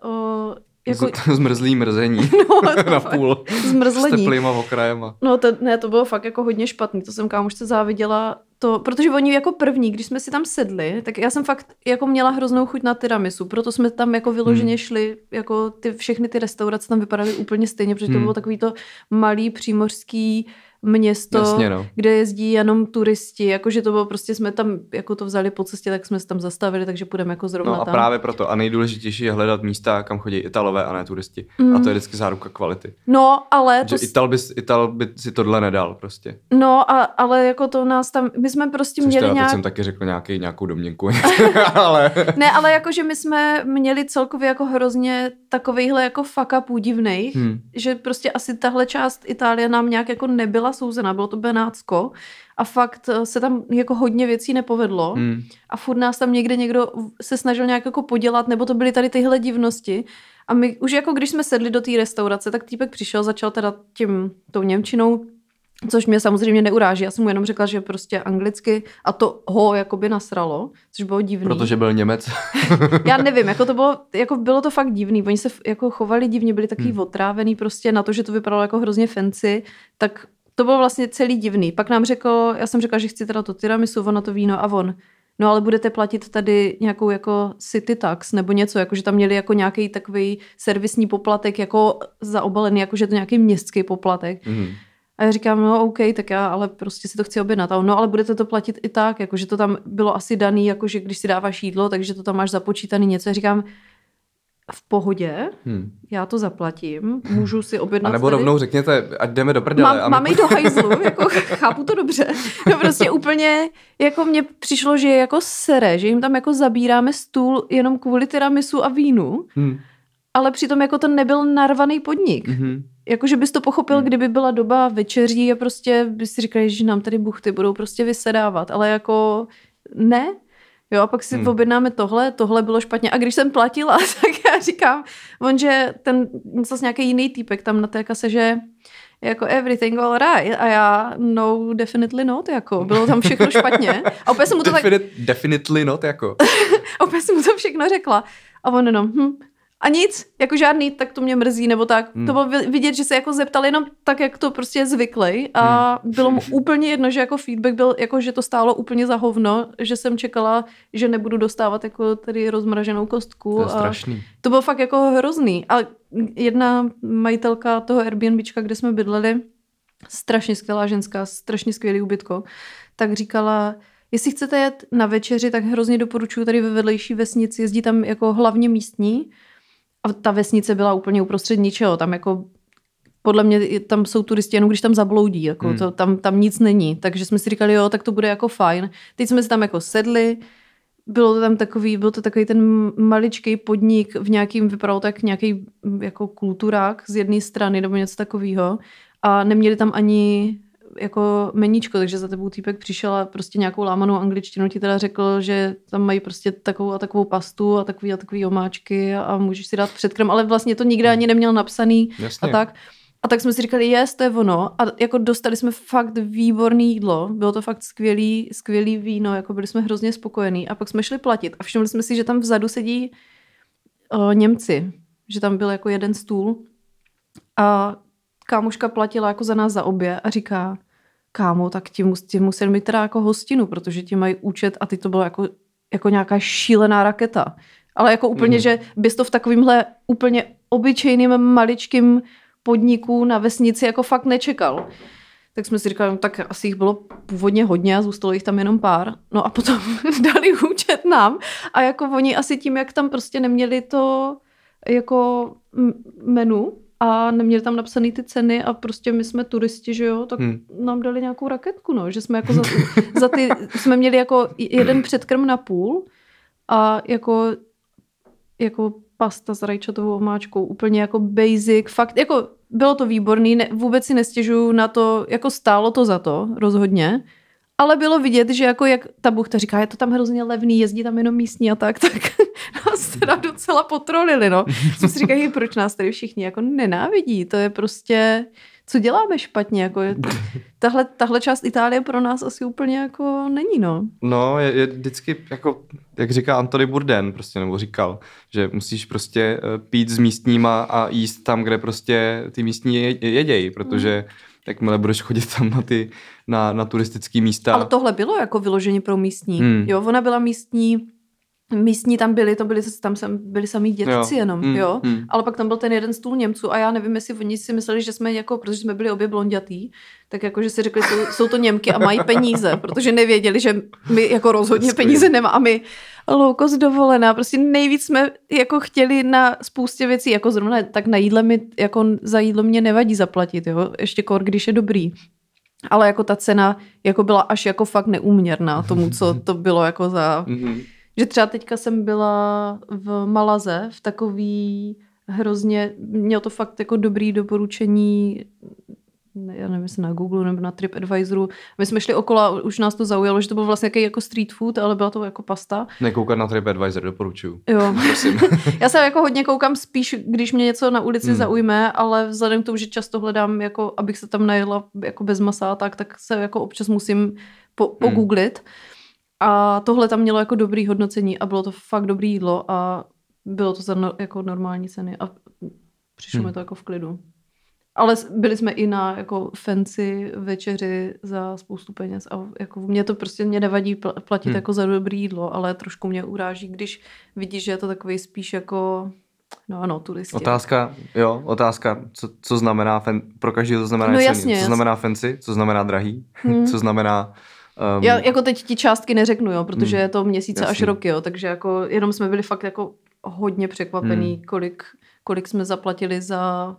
o, jako... Zmrzlý mrzení. No, na půl. Zmrzlení. S teplýma okrajema. No to, ne, to bylo fakt jako hodně špatný. To jsem kámošce záviděla. To, protože oni jako první, když jsme si tam sedli, tak já jsem fakt jako měla hroznou chuť na tiramisu, proto jsme tam jako vyloženě hmm. šli, jako ty, všechny ty restaurace tam vypadaly úplně stejně, protože hmm. to bylo takový to malý přímořský město, Jasně, no. kde jezdí jenom turisti, jakože to bylo prostě, jsme tam jako to vzali po cestě, tak jsme se tam zastavili, takže půjdeme jako zrovna no a tam. právě proto. A nejdůležitější je hledat místa, kam chodí Italové a ne turisti. Mm. A to je vždycky záruka kvality. No, ale... To... Že Ital by, Ital by si tohle nedal prostě. No, a, ale jako to nás tam, my jsme prostě Což měli teda, nějak... teď jsem taky řekl nějaký, nějakou domněnku. ale... ne, ale jakože my jsme měli celkově jako hrozně takovejhle jako fuck up údivnej, hmm. že prostě asi tahle část Itálie nám nějak jako nebyla souzená, bylo to Benátsko a fakt eh, se tam jako hodně věcí nepovedlo hmm. a furt nás tam někde někdo se snažil nějak jako podělat, nebo to byly tady tyhle divnosti a my už jako když jsme sedli do té restaurace, tak týpek přišel, začal teda tím tou Němčinou Což mě samozřejmě neuráží. Já jsem mu jenom řekla, že prostě anglicky a to ho jakoby nasralo, což bylo divný. Protože byl Němec. Já nevím, jako to bylo, jako bylo to fakt divný. Oni se jako chovali divně, byli takový hmm. otrávený prostě na to, že to vypadalo jako hrozně fancy, tak to bylo vlastně celý divný. Pak nám řekl, já jsem řekla, že chci teda to tiramisu, ono to víno a on. No ale budete platit tady nějakou jako city tax nebo něco, jako že tam měli jako nějaký takový servisní poplatek jako zaobalený, jako že to nějaký městský poplatek. Hmm. A já říkám, no OK, tak já ale prostě si to chci objednat. A on, no ale budete to platit i tak, jakože to tam bylo asi daný, jakože když si dáváš jídlo, takže to tam máš započítaný něco. Já říkám, v pohodě, hmm. já to zaplatím, můžu si objednat. A nebo tady... rovnou řekněte, ať jdeme do prdele. Mám, a my... Máme jít do hajzlu, jako chápu to dobře. No prostě úplně, jako mně přišlo, že je jako sere, že jim tam jako zabíráme stůl jenom kvůli tiramisu a vínu, hmm. ale přitom jako to nebyl narvaný podnik. Hmm. Jakože bys to pochopil, hmm. kdyby byla doba večeří a prostě bys si říkal, že nám tady buchty budou prostě vysedávat, ale jako ne, Jo, a pak si hmm. objednáme tohle, tohle bylo špatně. A když jsem platila, tak já říkám, on, že ten zase nějaký jiný týpek tam na té kase, že jako everything all right. A já, no, definitely not, jako. Bylo tam všechno špatně. A opět jsem mu to Definite, tak... Definitely not, jako. opět jsem mu to všechno řekla. A on jenom, hm, a nic, jako žádný, tak to mě mrzí, nebo tak. Hmm. To bylo vidět, že se jako zeptal jenom tak, jak to prostě je zvyklý a hmm. bylo mu úplně jedno, že jako feedback byl, jako že to stálo úplně za hovno, že jsem čekala, že nebudu dostávat jako tady rozmraženou kostku. To je strašný. To bylo fakt jako hrozný. A jedna majitelka toho Airbnbčka, kde jsme bydleli, strašně skvělá ženská, strašně skvělý ubytko, tak říkala, Jestli chcete jet na večeři, tak hrozně doporučuji tady ve vedlejší vesnici, jezdí tam jako hlavně místní, a ta vesnice byla úplně uprostřed ničeho. Tam jako podle mě tam jsou turisti jenom když tam zabloudí, jako hmm. to, tam, tam nic není. Takže jsme si říkali, jo, tak to bude jako fajn. Teď jsme si tam jako sedli, bylo to tam takový, byl to takový ten maličký podnik v nějakým, vypadalo tak nějaký jako kulturák z jedné strany nebo něco takového a neměli tam ani jako meníčko, takže za tebou týpek přišel a prostě nějakou lámanou angličtinu ti teda řekl, že tam mají prostě takovou a takovou pastu a takový a takový omáčky a, a můžeš si dát předkrm, ale vlastně to nikdy ani neměl napsaný Jasně. a tak. A tak jsme si říkali, jest, to je ono. A jako dostali jsme fakt výborné jídlo. Bylo to fakt skvělý, skvělý víno, jako byli jsme hrozně spokojení. A pak jsme šli platit a všimli jsme si, že tam vzadu sedí o, Němci. Že tam byl jako jeden stůl a kámoška platila jako za nás za obě a říká, kámo, tak ti, mus, ti museli mít teda jako hostinu, protože ti mají účet a ty to bylo jako, jako nějaká šílená raketa. Ale jako úplně, mm. že bys to v takovýmhle úplně obyčejným maličkým podniků na vesnici jako fakt nečekal. Tak jsme si říkali, no, tak asi jich bylo původně hodně a zůstalo jich tam jenom pár. No a potom dali účet nám a jako oni asi tím, jak tam prostě neměli to jako menu, a neměli tam napsané ty ceny a prostě my jsme turisti, že jo, tak hmm. nám dali nějakou raketku, no, že jsme jako za, za ty, jsme měli jako jeden předkrm na půl a jako, jako pasta s rajčatovou omáčkou, úplně jako basic, fakt, jako bylo to výborný, ne, vůbec si nestěžuju na to, jako stálo to za to, rozhodně, ale bylo vidět, že jako jak ta buchta říká, je to tam hrozně levný, jezdí tam jenom místní a tak, tak nás teda docela potrolili, no. Jsem si říkají, proč nás tady všichni jako nenávidí, to je prostě, co děláme špatně, jako je, tahle, tahle část Itálie pro nás asi úplně jako není, no. No, je, je vždycky jako, jak říká Antony Burden, prostě, nebo říkal, že musíš prostě eh, pít s místníma a jíst tam, kde prostě ty místní jedějí, protože mm jakmile budeš chodit tam na ty na, na turistické místa. Ale tohle bylo jako vyloženě pro místní. Hmm. Jo, ona byla místní, místní tam byli, to byli, tam byli samý dětci jo. jenom, hmm. jo. Hmm. Ale pak tam byl ten jeden stůl Němců a já nevím, jestli oni si mysleli, že jsme jako, protože jsme byli obě blondětý, tak jako, že si řekli, jsou, jsou to Němky a mají peníze, protože nevěděli, že my jako rozhodně peníze nemá a my low cost dovolená, prostě nejvíc jsme jako chtěli na spoustě věcí, jako zrovna tak na jídle mi, jako za jídlo mě nevadí zaplatit, jo, ještě kor, když je dobrý. Ale jako ta cena jako byla až jako fakt neúměrná tomu, co to bylo jako za... Mhm. Že třeba teďka jsem byla v Malaze v takový hrozně, měl to fakt jako dobrý doporučení já nevím, jestli na Google nebo na TripAdvisoru. My jsme šli okolo a už nás to zaujalo, že to byl vlastně jaký jako street food, ale byla to jako pasta. Nekoukat na TripAdvisor, doporučuju. Jo. Prosím. já se jako hodně koukám spíš, když mě něco na ulici hmm. zaujme, ale vzhledem k tomu, že často hledám, jako, abych se tam najela jako bez masa, tak, tak se jako občas musím po, hmm. pogooglit. Hmm. A tohle tam mělo jako dobrý hodnocení a bylo to fakt dobrý jídlo a bylo to za no, jako normální ceny a přišlo hmm. mi to jako v klidu. Ale byli jsme i na jako fancy večeři za spoustu peněz a jako mě to prostě mě nevadí platit hmm. jako za dobrý jídlo, ale trošku mě uráží, když vidíš, že je to takový spíš jako No ano, turisti. Otázka, jo, otázka, co, co znamená, fen, pro každý to znamená no, jasně, co znamená fancy, co znamená drahý, hmm. co znamená Um, Já jako teď ti částky neřeknu, jo, protože hmm, je to měsíce jasný. až roky, jo, takže jako jenom jsme byli fakt jako hodně překvapení, hmm. kolik, kolik jsme zaplatili za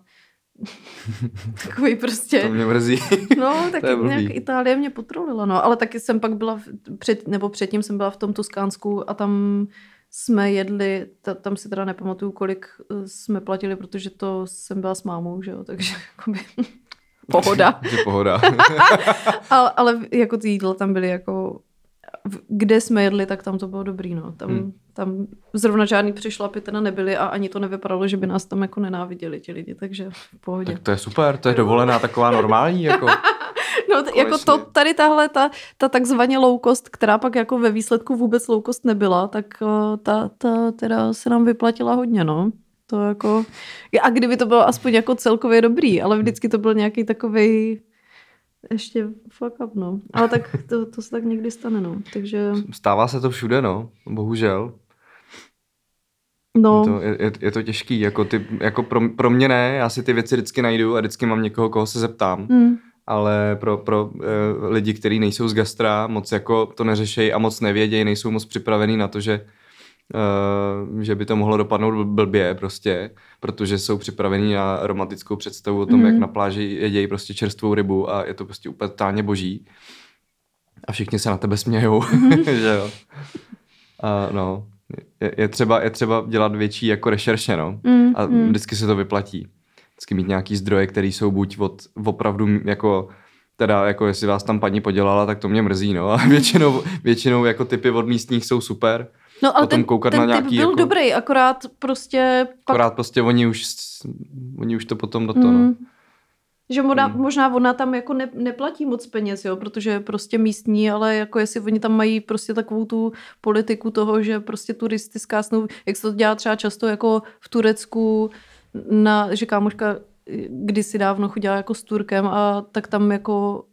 Takový prostě. To mě mrzí. No, tak nějak Itálie mě potrolila, no. Ale taky jsem pak byla, před, nebo předtím jsem byla v tom Toskánsku a tam jsme jedli, ta, tam si teda nepamatuju, kolik eh, jsme platili, protože to jsem byla s mámou, že jo, takže jakoby pohoda. že pohoda. ale, ale jako ty jídla tam byly jako kde jsme jedli, tak tam to bylo dobrý, no. Tam, hmm. Tam zrovna žádný přišlapy teda nebyly a ani to nevypadalo, že by nás tam jako nenáviděli ti lidi, takže v pohodě. Tak to je super, to je dovolená taková normální, jako... No, t- jako to, tady tahle, ta, ta takzvaně low cost, která pak jako ve výsledku vůbec low cost nebyla, tak uh, ta, ta teda se nám vyplatila hodně, no. To jako... A kdyby to bylo aspoň jako celkově dobrý, ale vždycky to byl nějaký takový ještě fuck up, no. Ale tak to, to se tak někdy stane, no. Takže... Stává se to všude, no. Bohužel. No. Je to, je, je to těžký, jako, ty, jako pro, pro mě ne, já si ty věci vždycky najdu a vždycky mám někoho, koho se zeptám. Mm. Ale pro, pro uh, lidi, kteří nejsou z gastra, moc jako to neřešejí a moc nevědějí, nejsou moc připravený na to, že Uh, že by to mohlo dopadnout blbě prostě, protože jsou připraveni na romantickou představu o tom, mm. jak na pláži jedějí prostě čerstvou rybu a je to prostě úplně totálně boží. A všichni se na tebe smějou, mm. že jo. A no, je, je, třeba, je třeba dělat větší jako rešerše, no. Mm, A mm. vždycky se to vyplatí. Vždycky mít nějaký zdroje, které jsou buď od opravdu jako teda jako jestli vás tam paní podělala, tak to mě mrzí, no. A většinou, většinou jako typy od místních jsou super. No ale potom ten, koukat ten na typ nějaký byl jako- dobrý, akorát prostě pak Akorát prostě oni už, oni už to potom do toho, no. Mm. Že možná, Hmm. možná ona tam jako ne, neplatí moc peněz, jo, protože je prostě místní, ale jako jestli oni tam mají prostě takovou tu politiku toho, že prostě turisty zkásnou, jak se to dělá třeba často jako v Turecku, na, že kámoška kdysi dávno chodila jako s Turkem a tak tam jako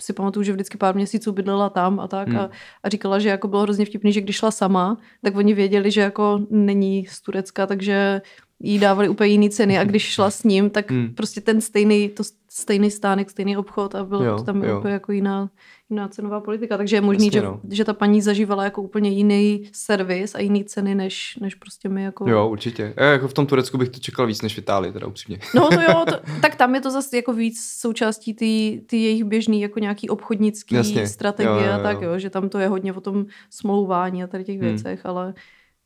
si pamatuju, že vždycky pár měsíců bydlela tam a tak Hmm. a, a říkala, že jako bylo hrozně vtipný, že když šla sama, tak oni věděli, že jako není z Turecka, takže jí dávali úplně jiný ceny a když šla s ním, tak Hmm. prostě ten stejný, to stejný stánek, stejný obchod a bylo Jo, to tam jo. úplně jako jiná, jiná cenová politika. Takže je možný, Jasně, že, no. že ta paní zažívala jako úplně jiný servis a jiný ceny, než, než prostě my jako... Jo, určitě. Já jako v tom Turecku bych to čekal víc než v Itálii, teda upřímně. No to jo, to, tak tam je to zase jako víc součástí ty, ty jejich běžný jako nějaký obchodnický Jasně. strategie Jo, jo, a jo. tak jo, že tam to je hodně o tom smlouvání a tady těch Hmm. věcech, ale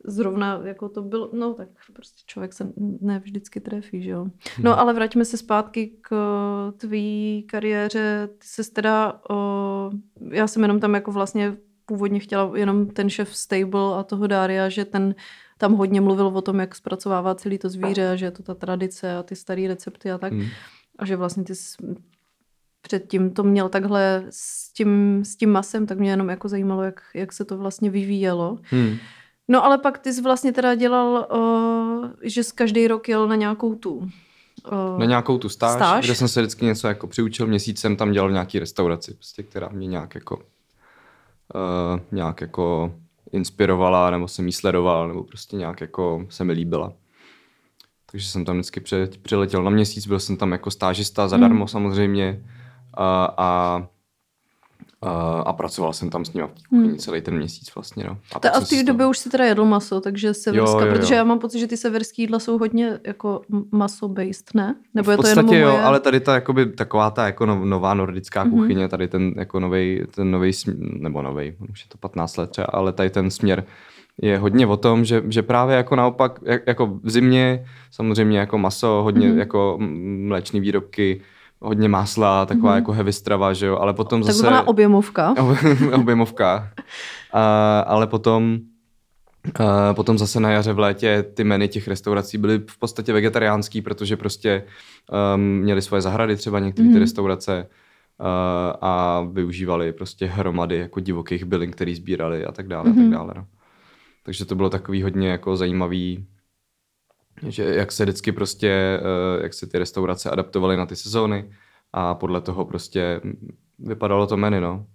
zrovna jako to bylo, no tak prostě člověk se ne vždycky trefí, že jo. No ale vraťme se zpátky k eh, tvý kariéře, ty se teda, o, já jsem jenom tam jako vlastně původně chtěla jenom ten šef stable a toho Dária, že ten tam hodně mluvil o tom, jak zpracovává celý to zvíře, a že je to ta tradice a ty staré recepty a tak. Hmm. A že vlastně ty jsi předtím to měl takhle s tím, s tím masem, tak mě jenom jako zajímalo, jak, jak se to vlastně vyvíjelo. Hmm. No ale pak ty jsi vlastně teda dělal, uh, že jsi každý rok jel na nějakou tu... Uh, Na nějakou tu stáž, Stáž? kde jsem se vždycky něco jako přiučil, měsíc jsem tam dělal v nějaký restauraci, prostě, která mě nějak jako uh, nějak jako inspirovala, nebo jsem jí sledoval, nebo prostě nějak jako se mi líbila. Takže jsem tam vždycky při- přiletěl na měsíc, byl jsem tam jako stážista zadarmo Hmm. samozřejmě a, a, a, a pracoval jsem tam s ním v té kuchyni Hmm. celý ten měsíc vlastně. No. Ta, pak a v té době už si teda jedl maso, takže severská, Jo, jo, jo. protože já mám pocit, že ty severský jídla jsou hodně jako maso-based, ne? Nebo v je to podstatě jenom jo, moje? ale tady ta jakoby taková ta jako no- nová nordická Mhm. kuchyně, tady ten jako novej, ten novej, nebo novej, už je to 15 let třeba, ale tady ten směr je hodně o tom, že, že právě jako naopak, jak, jako v zimě samozřejmě jako maso, hodně Mhm. jako m- mléčný výrobky, hodně másla, taková Mhm. jako heavy strava, že jo, ale potom zase... Takzvaná objemovka. objemovka. A, ale potom, a, potom zase na jaře v létě ty meny těch restaurací byly v podstatě vegetariánský, protože prostě um, měli svoje zahrady třeba některé ty Mhm. restaurace uh, a využívali prostě hromady jako divokých bylin, který sbírali a tak dále. A Mhm. tak dále no. Takže to bylo takový hodně jako zajímavý, že jak se vždycky prostě, uh, jak se ty restaurace adaptovaly na ty sezóny a podle toho prostě vypadalo to menu, no.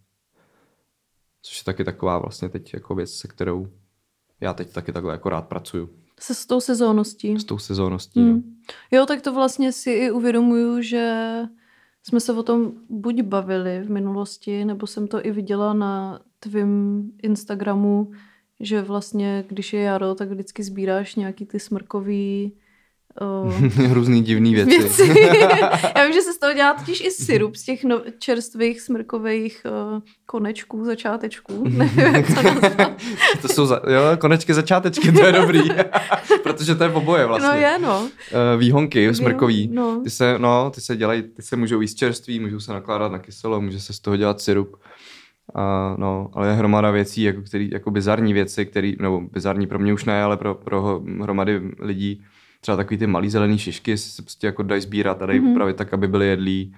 Což je taky taková vlastně teď jako věc, se kterou já teď taky takhle jako rád pracuju. Se s tou sezónností. S tou sezónností, no. Hmm. Jo, tak to vlastně si i uvědomuju, že jsme se o tom buď bavili v minulosti, nebo jsem to i viděla na tvém Instagramu, že vlastně, když je jaro, tak vždycky sbíráš nějaký ty smrkový uh, Různý divný věci. věci. Já vím, že se z toho dělá totiž i syrup z těch no, čerstvých smrkových uh, konečků, začátečků. Nevím, jak to nazvat. to jsou za, jo, konečky, začátečky, to je dobrý. Protože to je oboje vlastně. No je, no. Uh, výhonky smrkový. No. Ty se, no, ty se dělají, ty se můžou jíst čerství, můžou se nakládat na kyselo, může se z toho dělat syrup. A, no, ale je hromada věcí, jako, který, jako bizarní věci, který, nebo bizarní pro mě už ne, ale pro, pro hromady lidí, třeba takový ty malý zelený šišky se prostě jako dají sbírat a dají Mhm. mm-hmm. upravit tak, aby byly jedlí.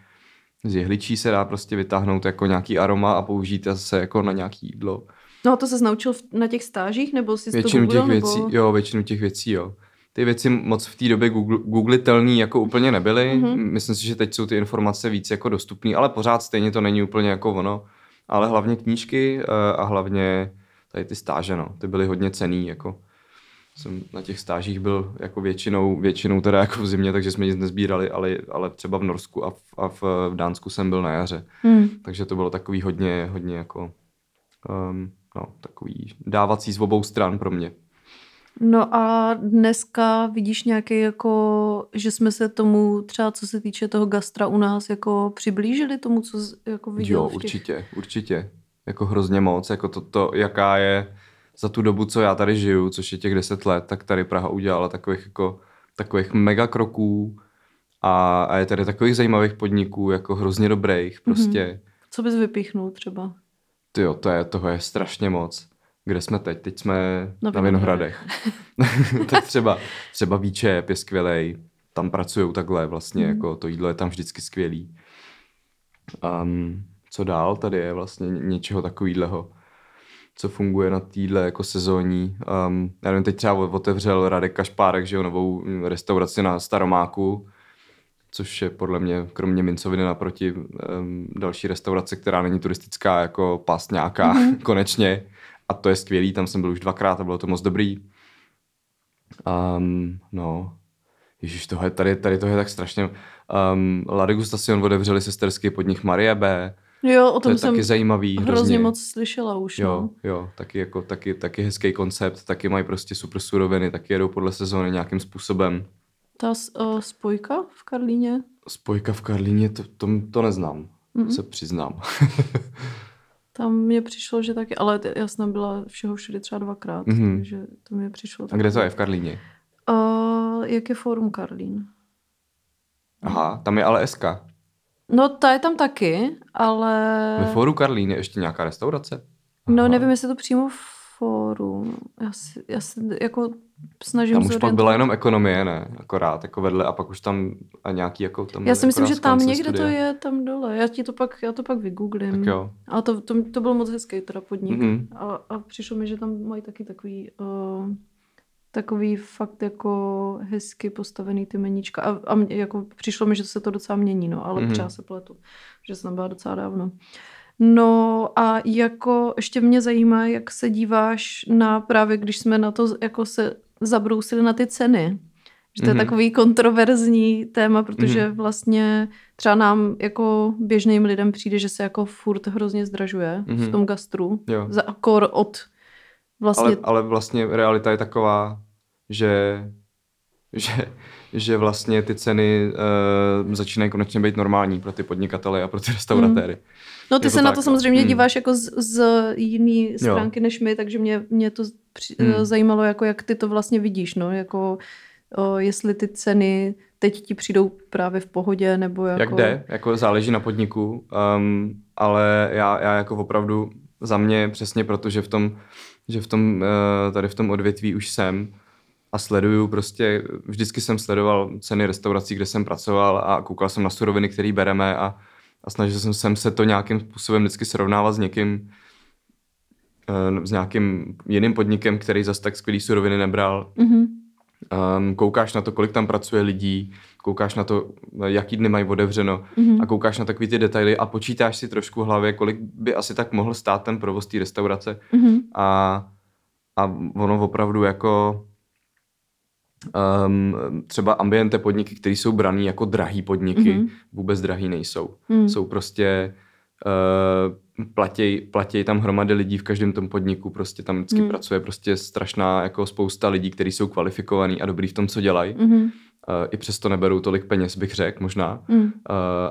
Z jehličí se dá prostě vytáhnout jako nějaký aroma a použít zase jako na nějaký jídlo. No a to se naučil na těch stážích, nebo jsi to Většinu těch věcí, nebo... jo, většinu těch věcí, jo. Ty věci moc v té době Google, googlitelný jako úplně nebyly. Mhm. Mm-hmm. Myslím si, že teď jsou ty informace víc jako dostupné, ale pořád stejně to není úplně jako ono. Ale hlavně knížky eh, a hlavně tady ty stáže, no. Ty byly hodně cený, jako jsem na těch stážích byl jako většinou, většinou teda jako v zimě, takže jsme nic nezbírali, ale, ale třeba v Norsku a v, a v, v Dánsku jsem byl na jaře. Hmm. Takže to bylo takový hodně, hodně jako um, no, takový dávací z obou stran pro mě. No a dneska vidíš nějaký jako, že jsme se tomu třeba co se týče toho gastra u nás jako přiblížili tomu, co jako viděl Jo, těch... určitě, určitě. Jako hrozně moc, jako to, to jaká je za tu dobu, co já tady žiju, což je těch deset let, tak tady Praha udělala takových jako takových mega kroků a, a je tady takových zajímavých podniků, jako hrozně dobrých, prostě. Mm-hmm. Co bys vypíchnul třeba? Ty jo, to je, toho je strašně moc. Kde jsme teď? Teď jsme na, na Vinohradech. tak třeba, třeba Výčep je skvělej, tam pracují takhle vlastně, mm. jako to jídlo je tam vždycky skvělý. Um, co dál tady je vlastně něčeho takového, co funguje na týdle jako sezónní. Um, já nevím, teď třeba otevřel Radek Kašpárek, že jo, novou restauraci na Staromáku, což je podle mě, kromě Mincoviny naproti, um, další restaurace, která není turistická, jako past nějaká, mm-hmm. konečně. A to je skvělý, tam jsem byl už dvakrát a bylo to moc dobrý. Um, no, Ježíš, tohle, tady, tady to je tak strašně... Um, La Degustacion otevřeli sesterský podnik Marie B. Jo, o tom to je jsem taky zajímavý. hrozně hrozně. moc slyšela už. Jo, no. jo, taky, jako, taky, taky hezký koncept, taky mají prostě super suroviny, taky jedou podle sezóny nějakým způsobem. Ta uh, spojka v Karlíně? Spojka v Karlíně, to, to, to neznám, mm-hmm. se přiznám. Tam mě přišlo, že taky, ale já jsem byla všeho všude třeba dvakrát, mm-hmm. takže to mě přišlo. A kde to je v Karlíně? Uh, jak je Forum Karlín? Aha, tam je ale SK. No, ta je tam taky, ale... Ve Foru Karlín je ještě nějaká restaurace? Aha. No, nevím, jestli to přímo Forum. Já si, já si jako snažím Tam už pak byla jenom ekonomie, ne? Akorát, jako vedle a pak už tam a nějaký jako tam... Já si myslím, že tam někde studie. to je, tam dole. Já ti to pak, já to pak vygooglím. Tak jo. Ale to, to, to byl moc hezký teda podnik. Mm-hmm. A, a přišlo mi, že tam mají taky takový... Uh, takový fakt jako hezky postavený ty meníčka. A, a mě, jako přišlo mi, že se to docela mění, no, ale mm-hmm. třeba se pletu, že jsem byla docela dávno. No a jako ještě mě zajímá, jak se díváš na právě, když jsme na to jako se zabrousili na ty ceny. Že to mm-hmm. je mhm. takový kontroverzní téma, protože mm-hmm. vlastně třeba nám jako běžným lidem přijde, že se jako furt hrozně zdražuje mm-hmm. v Mhm. tom gastru. Jo. Za akor od vlastně... Ale, ale vlastně realita je taková, že, že, že vlastně ty ceny uh, začínají konečně být normální pro ty podnikatele a pro ty restauratéry. Mm. No ty je se to na to tak, samozřejmě no. díváš jako z, z jiné stránky jo. než my, takže mě, mě to při, mm. zajímalo, jako jak ty to vlastně vidíš, no, jako o, jestli ty ceny teď ti přijdou právě v pohodě, nebo jako... Jak jde, jako záleží na podniku, um, ale já, já jako opravdu za mě přesně proto, že v tom, že v tom, uh, tady v tom odvětví už jsem, a sleduju prostě, vždycky jsem sledoval ceny restaurací, kde jsem pracoval a koukal jsem na suroviny, které bereme a, a snažil jsem, se to nějakým způsobem vždycky srovnávat s někým, s nějakým jiným podnikem, který zase tak skvělý suroviny nebral. Mm-hmm. Um, koukáš na to, kolik tam pracuje lidí, koukáš na to, jaký dny mají otevřeno mm-hmm. a koukáš na takový ty detaily a počítáš si trošku v hlavě, kolik by asi tak mohl stát ten provoz té restaurace. Mm-hmm. A, a ono opravdu jako Um, třeba ambiente podniky, které jsou braný jako drahý podniky, mm-hmm. vůbec drahý nejsou. Mm. Jsou prostě, uh, platěj, platěj tam hromady lidí v každém tom podniku, prostě tam vždycky mm. pracuje prostě strašná jako spousta lidí, kteří jsou kvalifikovaní a dobrý v tom, co dělají. Mm-hmm. Uh, I přesto neberou tolik peněz, bych řekl možná. Mm. Uh,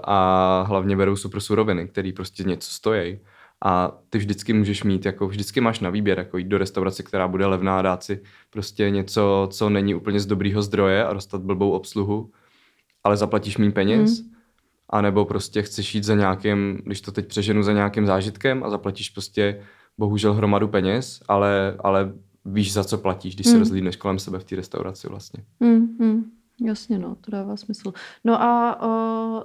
a hlavně berou super suroviny, které prostě něco stojí a ty vždycky můžeš mít, jako vždycky máš na výběr, jako jít do restaurace, která bude levná, dát si prostě něco, co není úplně z dobrýho zdroje a dostat blbou obsluhu, ale zaplatíš méně peněz, mm. a nebo prostě chceš jít za nějakým, když to teď přeženu, za nějakým zážitkem a zaplatíš prostě bohužel hromadu peněz, ale, ale víš, za co platíš, když mm. se rozlídneš kolem sebe v té restauraci vlastně. Mm, mm. Jasně, no, to dává smysl. No a uh,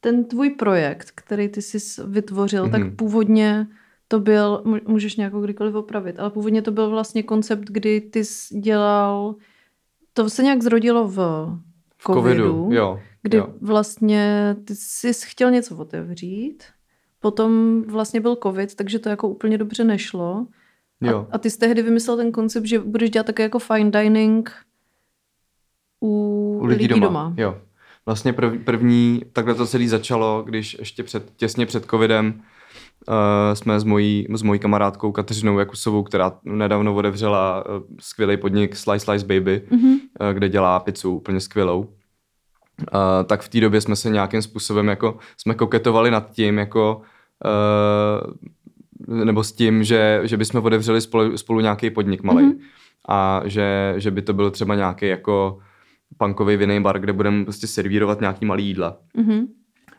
ten tvůj projekt, který ty jsi vytvořil, mm-hmm. tak mhm. původně to byl, můžeš nějakou kdykoliv opravit, ale původně to byl vlastně koncept, kdy ty jsi dělal, to se nějak zrodilo v covidu, v COVIDu jo, kdy jo. vlastně ty jsi chtěl něco otevřít, potom vlastně byl covid, takže to jako úplně dobře nešlo. Jo. A, a ty jsi tehdy vymyslel ten koncept, že budeš dělat také jako fine dining u, u lidí, lidí doma. doma. Jo. Vlastně prv, první, takhle to celý začalo, když ještě před, těsně před covidem uh, jsme s mojí, s mojí kamarádkou Kateřinou Jakusovou, která nedávno otevřela uh, skvělý podnik Slice Slice Baby, mm-hmm. uh, kde dělá pizzu úplně skvělou. Uh, tak v té době jsme se nějakým způsobem jako, jsme koketovali nad tím, jako uh, nebo s tím, že, že bychom otevřeli spolu, spolu nějaký podnik malý. Mm-hmm. A že, že by to byl třeba nějaký jako punkový vinný bar, kde budeme prostě servírovat nějaký malý jídla. Mm-hmm.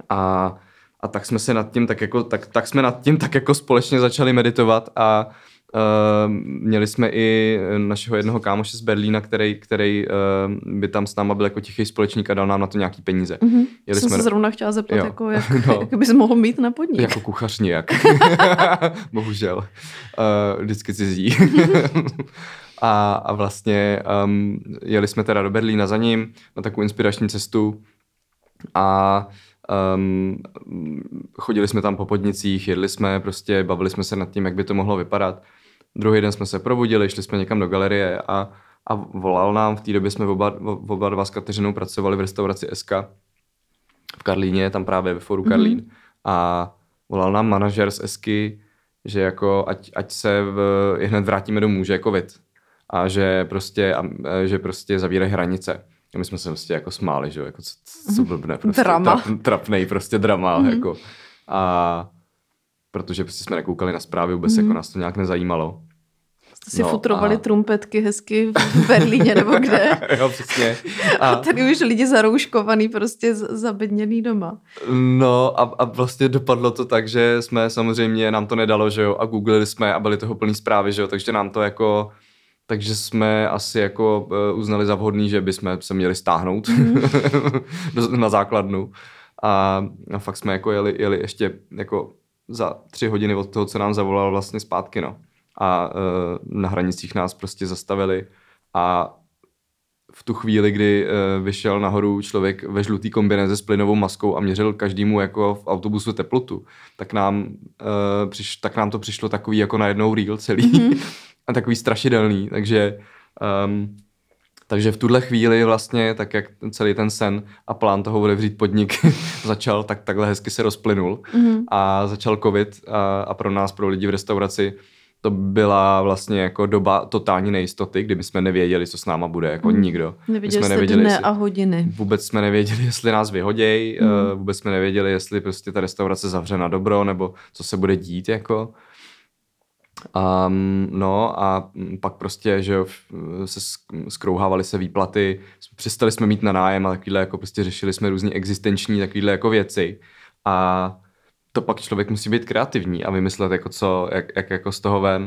A, a tak jsme se nad tím tak jako, tak, tak jsme nad tím tak jako společně začali meditovat a Uh, měli jsme i našeho jednoho kámoše z Berlína, který, který uh, by tam s náma byl jako tichý společník a dal nám na to nějaký peníze. Mm-hmm. Jeli Jsem jsme... se zrovna chtěla zeptat, jo. jako, jak, no. jak bys mohl mít na podnik. Jako kuchař nějak. Bohužel. Uh, vždycky cizí. A, a vlastně um, jeli jsme teda do Berlína za ním na takovou inspirační cestu a Um, chodili jsme tam po podnicích, jedli jsme, prostě bavili jsme se nad tím, jak by to mohlo vypadat. Druhý den jsme se probudili, šli jsme někam do galerie a, a volal nám, v té době jsme oba, oba dva s Kateřinou pracovali v restauraci SK v Karlíně, tam právě ve foru Karlín. Mm-hmm. A volal nám manažer z SKY, že jako ať, ať se v, hned vrátíme domů, že je covid. A že prostě, a, že prostě zavírají hranice. A my jsme se prostě jako smáli, že jo, jako co, co blbne, prostě drama. Trap, trapnej prostě drama, mm-hmm. jako. A protože prostě jsme nekoukali na zprávy, vůbec mm-hmm. jako nás to nějak nezajímalo. Jste si no, futrovali a... trumpetky hezky v Berlíně nebo kde. jo, přesně. A... a tady už lidi zarouškovaný, prostě zabedněný doma. No a, a vlastně dopadlo to tak, že jsme samozřejmě, nám to nedalo, že jo, a googlili jsme a byly toho plný zprávy, že jo, takže nám to jako takže jsme asi jako uh, uznali za vhodný, že bychom se měli stáhnout mm. na základnu. A, a fakt jsme jako jeli, jeli ještě jako za tři hodiny od toho, co nám zavolal vlastně zpátky, no. A uh, na hranicích nás prostě zastavili a v tu chvíli, kdy uh, vyšel nahoru člověk ve žlutý kombinéze s plynovou maskou a měřil každému jako v autobusu teplotu, tak nám, přiš, tak nám to přišlo takový jako najednou real celý. Mm-hmm. a takový strašidelný, takže um, takže v tuhle chvíli vlastně, tak jak celý ten sen a plán toho otevřít podnik začal, tak takhle hezky se rozplynul mm-hmm. a začal covid a, a pro nás, pro lidi v restauraci, to byla vlastně jako doba totální nejistoty, kdy my jsme nevěděli, co s náma bude, jako mm. nikdo. Nevěděli jsme nevěděli, dne jestli, a hodiny. Vůbec jsme nevěděli, jestli nás vyhodějí, mm. vůbec jsme nevěděli, jestli prostě ta restaurace zavře na dobro, nebo co se bude dít, jako. Um, no a pak prostě, že se skrouhávaly se výplaty, přestali jsme mít na nájem a takovýhle jako prostě řešili jsme různě existenční takovýhle jako věci a to pak člověk musí být kreativní a vymyslet jako co, jak, jak jako z toho ven.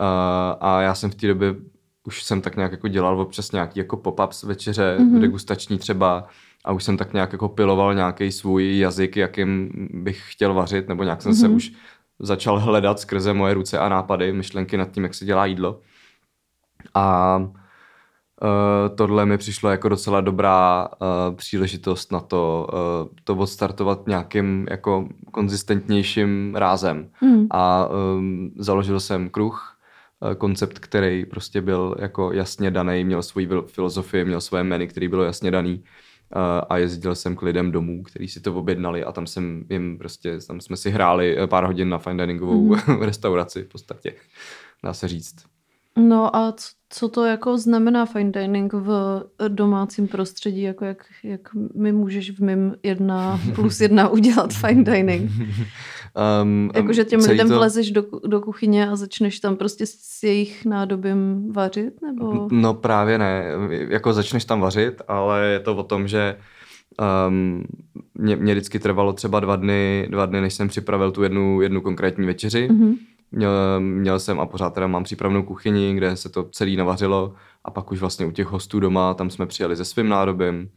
Uh, a já jsem v té době už jsem tak nějak jako dělal občas nějaký jako pop-ups večeře, mm-hmm. degustační třeba a už jsem tak nějak jako piloval nějaký svůj jazyk, jakým bych chtěl vařit, nebo nějak jsem mm-hmm. se už začal hledat skrze moje ruce a nápady, myšlenky nad tím, jak se dělá jídlo. A uh, tohle mi přišlo jako docela dobrá uh, příležitost na to, uh, to odstartovat nějakým jako konzistentnějším rázem. Mm. A um, založil jsem kruh, koncept, který prostě byl jako jasně daný, měl svoji filozofii, měl své menu, který bylo jasně daný a jezdil jsem k lidem domů, kteří si to objednali a tam jsem jim prostě, tam jsme si hráli pár hodin na fine diningovou mm. restauraci v podstatě, dá se říct. No a co to jako znamená fine dining v domácím prostředí, jako jak, jak mi můžeš v mým jedna plus jedna udělat fine dining? Um, Jakože těm lidem to... vlezeš do, do kuchyně a začneš tam prostě s jejich nádobím vařit? Nebo? No právě ne. Jako začneš tam vařit, ale je to o tom, že um, mě, mě vždycky trvalo třeba dva dny, dva dny, než jsem připravil tu jednu, jednu konkrétní večeři. Mm-hmm. Měl, měl jsem a pořád teda mám přípravnou kuchyni, kde se to celý navařilo a pak už vlastně u těch hostů doma, tam jsme přijeli se svým nádobím,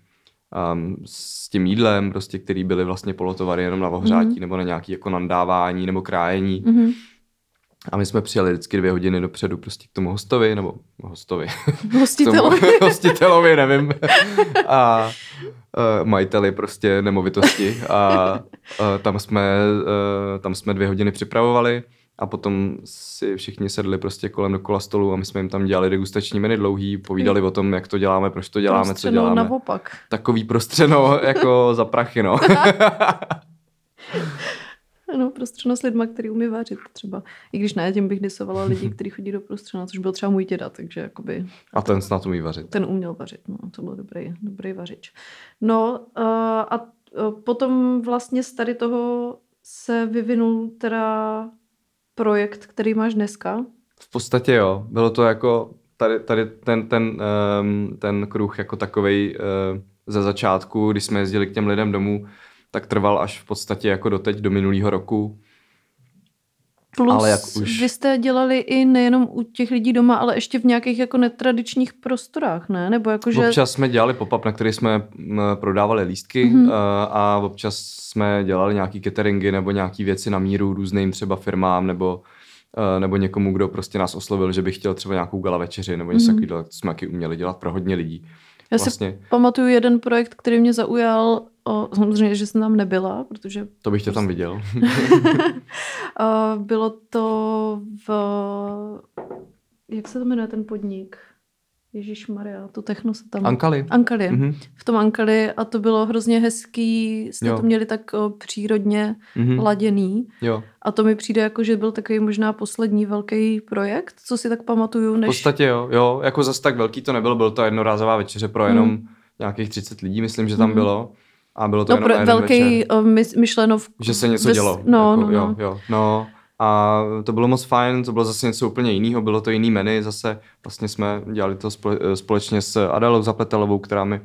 um, s tím jídlem, prostě, který byly vlastně polotovary jenom na ohřátí mm-hmm. nebo na nějaký jako nandávání nebo krájení. Mm-hmm. A my jsme přijeli vždycky dvě hodiny dopředu prostě k tomu hostovi, nebo hostovi. Hostitelovi. tomu, hostitelovi, nevím. A uh, majiteli prostě nemovitosti. A uh, tam, jsme, uh, tam jsme dvě hodiny připravovali a potom si všichni sedli prostě kolem dokola stolu a my jsme jim tam dělali degustační menu dlouhý, povídali o tom, jak to děláme, proč to děláme, co děláme. naopak. Takový prostřeno jako za prachy, no. Ano, prostřeno s lidma, který umí vařit třeba. I když ne, tím bych disovala lidi, kteří chodí do prostřena, což byl třeba můj děda, takže jakoby... A ten snad umí vařit. Ten uměl vařit, no, to byl dobrý, dobrý vařič. No uh, a uh, potom vlastně z tady toho se vyvinul teda projekt, který máš dneska? V podstatě jo. Bylo to jako tady, tady ten, ten, um, ten kruh jako takovej uh, ze začátku, když jsme jezdili k těm lidem domů, tak trval až v podstatě jako doteď, do minulého roku. Plus Ale jak už- vy jste dělali i nejenom u těch lidí doma, ale ještě v nějakých jako netradičních prostorách, ne? Nebo jako, že... Občas jsme dělali pop-up, na který jsme prodávali lístky Mhm. mm-hmm. a občas jsme dělali nějaký cateringy nebo nějaký věci na míru různým třeba firmám nebo eh, nebo někomu, kdo prostě nás oslovil, že by chtěl třeba nějakou gala večeři nebo něco Mhm. mm-hmm. takového, to jsme taky uměli dělat pro hodně lidí. Já si Vlastně pamatuju jeden projekt, který mě zaujal, o, samozřejmě, že jsem tam nebyla, protože to bych tě Prostě- tam viděl. a bylo to v... Jak se to jmenuje ten podnik? Ježíš Maria, to techno se tam... Ankali. Ankali. Mhm. V tom Ankali a to bylo hrozně hezký, jste Jo. to měli tak o, přírodně Mhm. laděný. Jo. A to mi přijde jako, že byl takový možná poslední velký projekt, co si tak pamatuju, V než... podstatě jo, jo, jako zas tak velký to nebylo, byl to jednorázová večeře pro jenom nějakých 30 lidí, myslím, že tam Mhm. bylo. A bylo to no, jenom pro, velký večer. myšleno v... Že se něco ve- dělo. No, jako, no, jo, no. jo, no. A to bylo moc fajn, to bylo zase něco úplně jiného, bylo to jiný menu, zase vlastně jsme dělali to spole, společně s Adelou Zapletelovou, která mi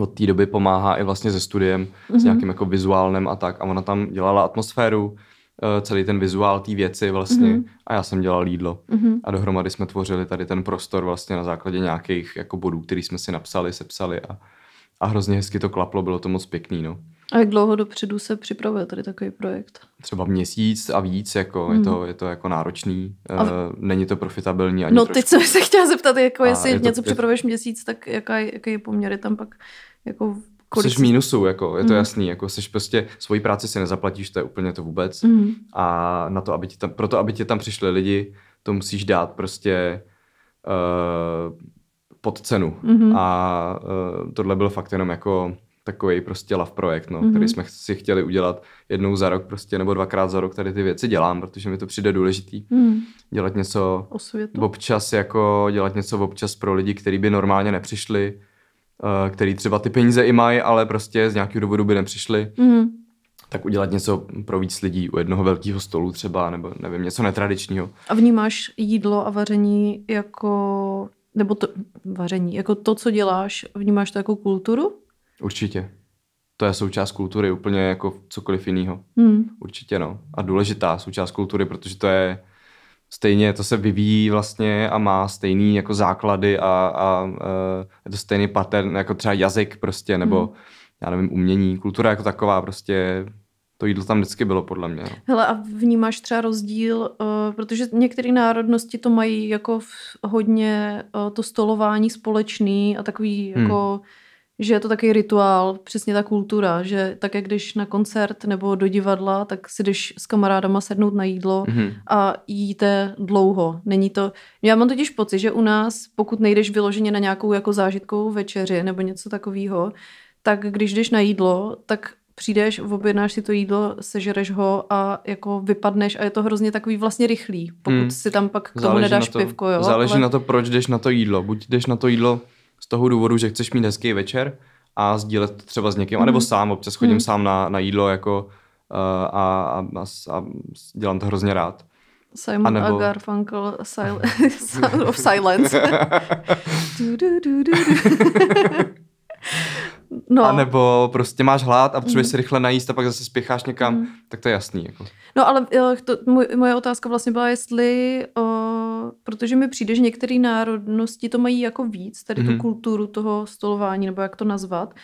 od té doby pomáhá i vlastně se studiem, mm-hmm. s Mhm. nějakým jako vizuálem a tak. A ona tam dělala atmosféru, eh, celý ten vizuál té věci vlastně Mhm. mm-hmm. a já jsem dělal jídlo. Mhm. A dohromady jsme tvořili tady ten prostor vlastně na základě nějakých jako bodů, který jsme si napsali, sepsali a, a hrozně hezky to klaplo, bylo to moc pěkný, no. A jak dlouho dopředu se připravuje tady takový projekt? třeba měsíc a víc, jako Hmm. je, to, je to jako náročný, A- a... není to profitabilní ani No trošku. teď jsem se chtěla zeptat, jako A jestli je to- něco je to- připravuješ měsíc, tak jaká, jaký je poměr, je tam pak jako Jsi v mínusu, jako, je to Mhm. jasný, jako jsi prostě svoji práci si nezaplatíš, to je úplně to vůbec. Mm. A na to, aby ti tam, proto, aby ti tam přišli lidi, to musíš dát prostě uh, pod cenu. Mhm. A uh, tohle byl fakt jenom jako takový prostě love projekt, no, Mhm. který jsme si chtěli udělat jednou za rok prostě, nebo dvakrát za rok tady ty věci dělám, protože mi to přijde důležitý. Mm. Dělat něco Osvětu. občas jako dělat něco občas pro lidi, kteří by normálně nepřišli, uh, který třeba ty peníze i mají, ale prostě z nějakého důvodu by nepřišli, Mm. tak udělat něco pro víc lidí u jednoho velkého stolu třeba, nebo nevím, něco netradičního. A vnímáš jídlo a vaření jako, nebo to, vaření, jako to, co děláš, vnímáš to jako kulturu? Určitě. To je součást kultury, úplně jako cokoliv jiného. Mm. Určitě no. A důležitá součást kultury, protože to je stejně, to se vyvíjí vlastně a má stejný jako základy a, a uh, je to stejný pattern jako třeba jazyk prostě, nebo Mhm. já nevím, umění, kultura jako taková prostě, to jídlo tam vždycky bylo podle mě. Hele, a vnímáš třeba rozdíl, uh, protože některé národnosti to mají jako v, hodně uh, to stolování společný a takový Hmm. jako, že je to takový rituál, přesně ta kultura, že tak jak jdeš na koncert nebo do divadla, tak si jdeš s kamarádama sednout na jídlo Mhm. a jíte dlouho. Není to... Já mám totiž pocit, že u nás, pokud nejdeš vyloženě na nějakou jako zážitkovou večeři nebo něco takového, tak když jdeš na jídlo, tak přijdeš, objednáš si to jídlo, sežereš ho a jako vypadneš a je to hrozně takový vlastně rychlý, pokud Hmm. si tam pak k tomu nedáš na to, pivko, jo? Záleží ale... na to, proč jdeš na to jídlo. Buď jdeš na to jídlo z toho důvodu, že chceš mít hezký večer a sdílet to třeba s někým, Mhm. anebo sám, občas chodím Mhm. sám na, na jídlo jako uh, a, a, a, a dělám to hrozně rád. Simon A nebo- a Garfunkel sil... Sound of Silence. Du, du, du, du, du. no. A nebo prostě máš hlad a potřebuješ Mhm. se rychle najíst a pak zase spěcháš někam, Mhm. tak to je jasný. Jako. No ale to, můj, moje otázka vlastně byla, jestli, uh, protože mi přijde, že některé národnosti to mají jako víc, tady tu Mhm. kulturu toho stolování, nebo jak to nazvat,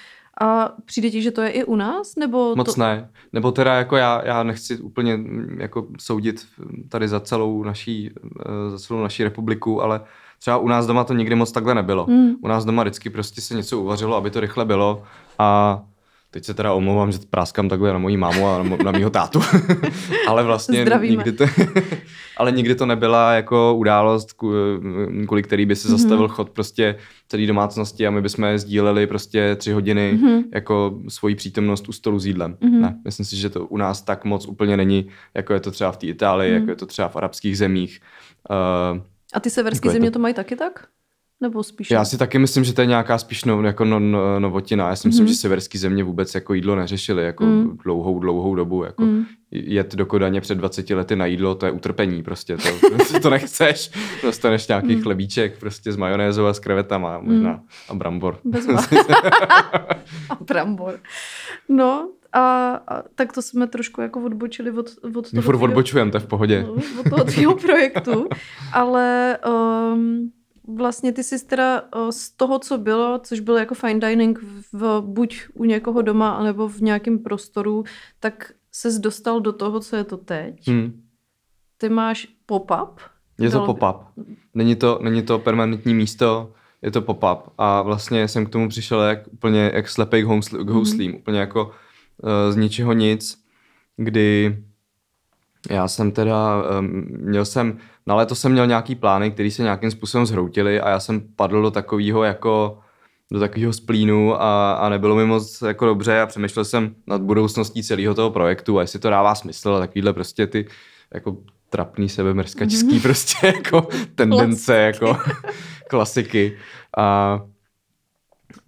a přijde ti, že to je i u nás? Nebo Moc to... ne. Nebo teda jako já, já nechci úplně mm, jako soudit tady za celou naší, eh, za celou naší republiku, ale třeba u nás doma to nikdy moc takhle nebylo. Hmm. U nás doma vždycky prostě se něco uvařilo, aby to rychle bylo a teď se teda omlouvám, že práskám takhle na moji mámu a na, mýho tátu, ale vlastně Zdravíme. nikdy to, ale nikdy to nebyla jako událost, kvůli který by se Mhm. zastavil chod prostě celý domácnosti a my bychom sdíleli prostě tři hodiny Mhm. jako svoji přítomnost u stolu s jídlem. Mhm. Ne, myslím si, že to u nás tak moc úplně není, jako je to třeba v té Itálii, Mhm. jako je to třeba v arabských zemích. Uh, A ty severské Jako země to- to mají taky tak? Nebo spíš? Já si taky myslím, že to je nějaká spíš no, jako no, no, novotina. Já si myslím, mm-hmm. že severský země vůbec jako jídlo neřešili jako mm. dlouhou, dlouhou dobu. Jako mm. Jet do Kodaně před 20 lety na jídlo, to je utrpení prostě. To, to nechceš. Dostaneš nějaký mm. chlebíček prostě s majonézou a s krevetama možná. Mm. A brambor. Bez a brambor. No, a, a tak to jsme trošku jako odbočili od, od toho... furt odbočujeme, to je v pohodě. No, od toho tvýho projektu, ale um, vlastně ty jsi teda uh, z toho, co bylo, což bylo jako fine dining v, buď u někoho doma, anebo v nějakém prostoru, tak ses dostal do toho, co je to teď. Hmm. Ty máš pop-up. Je to pop-up. Není to, není to permanentní místo, je to pop-up. A vlastně jsem k tomu přišel jak úplně jak slepej k houslím. Hmm. Úplně jako z ničeho nic, kdy já jsem teda, měl jsem, na léto jsem měl nějaký plány, které se nějakým způsobem zhroutily a já jsem padl do takového jako, do takového splínu a, a nebylo mi moc jako dobře a přemýšlel jsem nad budoucností celého toho projektu a jestli to dává smysl a takovýhle prostě ty jako trapný sebemrskačský mm. prostě jako tendence, jako klasiky. A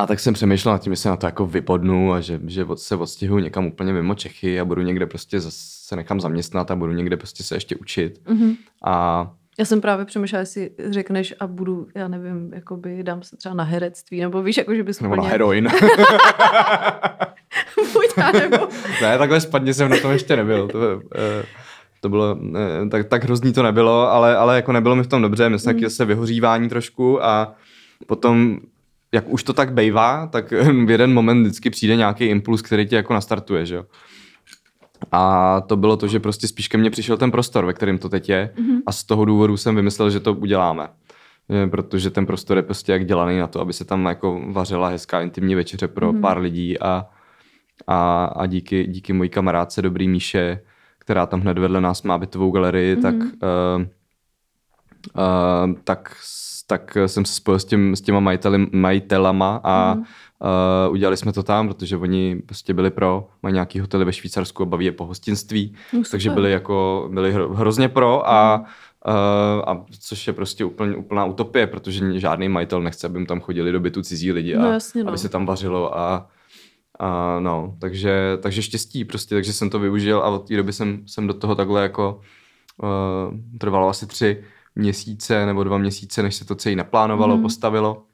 a tak jsem přemýšlel nad tím, že se na to jako vypodnu a že, že se odstěhuju někam úplně mimo Čechy a budu někde prostě se nechám zaměstnat a budu někde prostě se ještě učit. Mm-hmm. A já jsem právě přemýšlela, jestli řekneš a budu, já nevím, jakoby dám se třeba na herectví, nebo víš, jako že bys Nebo úplně... na heroin. Buď nebo... ne, takhle spadně jsem na tom ještě nebyl. To, eh, to bylo, eh, tak, tak hrozný to nebylo, ale, ale jako nebylo mi v tom dobře, myslím, mm. se vyhořívání trošku a potom jak už to tak bejvá, tak v jeden moment vždycky přijde nějaký impuls, který tě jako nastartuje, že jo. A to bylo to, že prostě spíš ke mně přišel ten prostor, ve kterém to teď je mm-hmm. a z toho důvodu jsem vymyslel, že to uděláme. Protože ten prostor je prostě jak dělaný na to, aby se tam jako vařila hezká intimní večeře pro mm-hmm. pár lidí a, a, a díky, díky mojí kamarádce Dobrý Míše, která tam hned vedle nás má bytovou galerii, mm-hmm. tak, uh, uh, tak tak jsem se spojil s, tím, s těma majiteli, majitelama a mm. uh, udělali jsme to tam, protože oni prostě byli pro, mají nějaký hotely ve Švýcarsku a baví je po hostinství, no, takže byli jako, byli hro, hrozně pro a mm. Uh, a což je prostě úplně, úplná utopie, protože žádný majitel nechce, aby tam chodili do bytu cizí lidi a no, jasně, no. aby se tam vařilo a, a no, takže, takže štěstí prostě, takže jsem to využil a od té doby jsem, jsem do toho takhle jako uh, trvalo asi tři, měsíce nebo dva měsíce, než se to celé naplánovalo, mm. postavilo.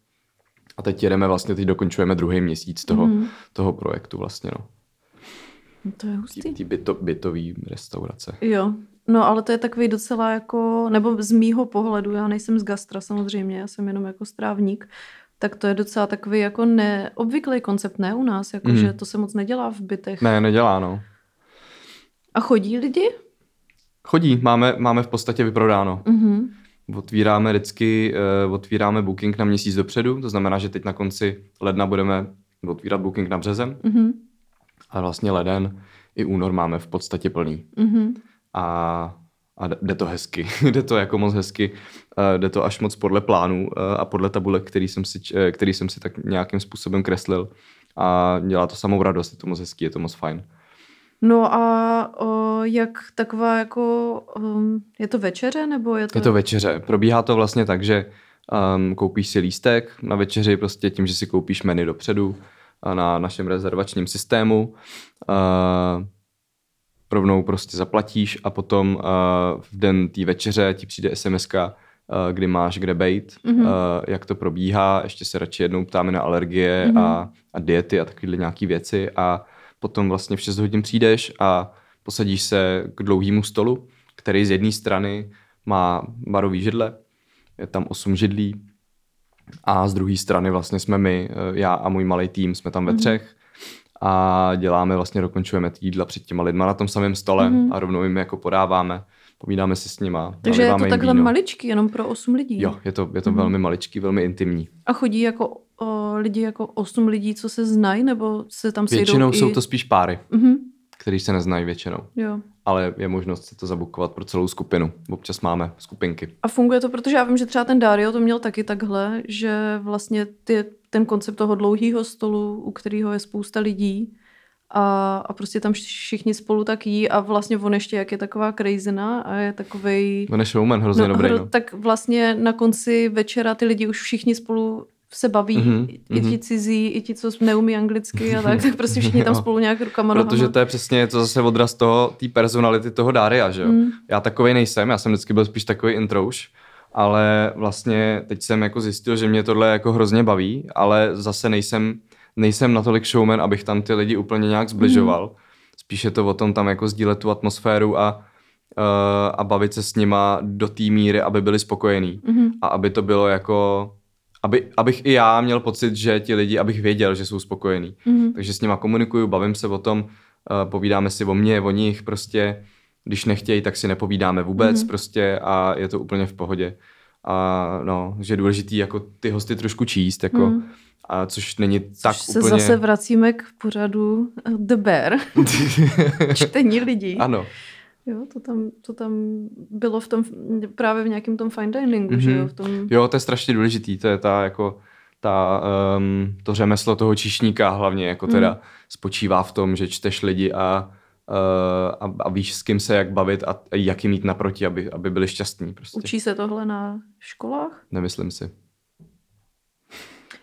A teď jedeme vlastně, teď dokončujeme druhý měsíc toho, mm. toho projektu vlastně, no. no to je hustý. Ty, byto, bytový restaurace. Jo, no ale to je takový docela jako, nebo z mýho pohledu, já nejsem z gastra samozřejmě, já jsem jenom jako strávník, tak to je docela takový jako neobvyklý koncept, ne u nás, jako mm. že to se moc nedělá v bytech. Ne, nedělá, no. A chodí lidi? Chodí, máme, máme v podstatě vyprodáno. Mm-hmm. Otvíráme vždycky, uh, otvíráme booking na měsíc dopředu, to znamená, že teď na konci ledna budeme otvírat booking na březen. Mm-hmm. A vlastně leden i únor máme v podstatě plný. Mm-hmm. A, a jde to hezky, jde to jako moc hezky, uh, jde to až moc podle plánu uh, a podle tabulek, který jsem, si, uh, který jsem si tak nějakým způsobem kreslil. A dělá to samou radost, je to moc hezký, je to moc fajn. No a o, jak taková jako, um, je to večeře nebo je to... Je to večeře. Probíhá to vlastně tak, že um, koupíš si lístek na večeři prostě tím, že si koupíš menu dopředu na našem rezervačním systému. Uh, rovnou prostě zaplatíš a potom uh, v den té večeře ti přijde sms uh, kdy máš kde bejt, mm-hmm. uh, jak to probíhá, ještě se radši jednou ptáme na alergie mm-hmm. a, a diety a takovéhle nějaké věci a potom vlastně v 6 hodin přijdeš a posadíš se k dlouhému stolu, který z jedné strany má barový židle, je tam 8 židlí a z druhé strany vlastně jsme my, eh, já a můj malý tým, jsme tam ve mhm. třech a děláme vlastně, dokončujeme ty jídla před těma lidma na tom samém stole mm-hmm. a rovnou jim jako podáváme, povídáme si s nima. Takže je to takhle víno. maličký, jenom pro 8 lidí? Jo, je to, je to mm-hmm. velmi maličký, velmi intimní. A chodí jako o, lidi jako osm lidí, co se znají, nebo se tam sejdou Většinou i... jsou to spíš páry, mm-hmm. který se neznají většinou. Jo. Ale je možnost si to zabukovat pro celou skupinu. Občas máme skupinky. A funguje to, protože já vím, že třeba ten Dario to měl taky takhle, že vlastně ty, ten koncept toho dlouhého stolu, u kterého je spousta lidí, a, a prostě tam všichni spolu tak jí a vlastně on ještě, jak je taková crazyna a je takovej... On je showman hrozně no, dobrý, hro- no. Tak vlastně na konci večera ty lidi už všichni spolu se baví, Mhm, i ti mhm. cizí, i ti, co neumí anglicky a tak, tak prostě všichni tam spolu nějak rukama Protože nohama. to je přesně to zase odraz toho, té personality toho Daria, že jo. Mm. Já takovej nejsem, já jsem vždycky byl spíš takový introuš, ale vlastně teď jsem jako zjistil, že mě tohle jako hrozně baví, ale zase nejsem, nejsem natolik showman, abych tam ty lidi úplně nějak zbližoval. Mhm. Spíš je to o tom tam jako sdílet tu atmosféru a, uh, a bavit se s nima do té míry, aby byli spokojení. Mhm. A aby to bylo jako, aby, abych i já měl pocit, že ti lidi, abych věděl, že jsou spokojení. Mhm. Takže s nima komunikuju, bavím se o tom, uh, povídáme si o mně, o nich, prostě když nechtějí, tak si nepovídáme vůbec Mhm. prostě a je to úplně v pohodě. A no, že je důležitý jako ty hosty trošku číst, jako, Mhm. A což není tak Což se úplně... zase vracíme k pořadu eh, The Bear, čtení lidí. ano, Jo, to tam, to tam bylo v tom, právě v nějakém tom fine diningu, mm-hmm. že jo, Mhm. v tom... jo, to je strašně důležitý, to je ta jako ta, um, to řemeslo toho číšníka hlavně jako teda Mhm. spočívá v tom, že čteš lidi a, uh, a, a víš s kým se jak bavit a, a jak jim mít naproti, aby, aby byli šťastní prostě. Učí se tohle na školách? Nemyslím si.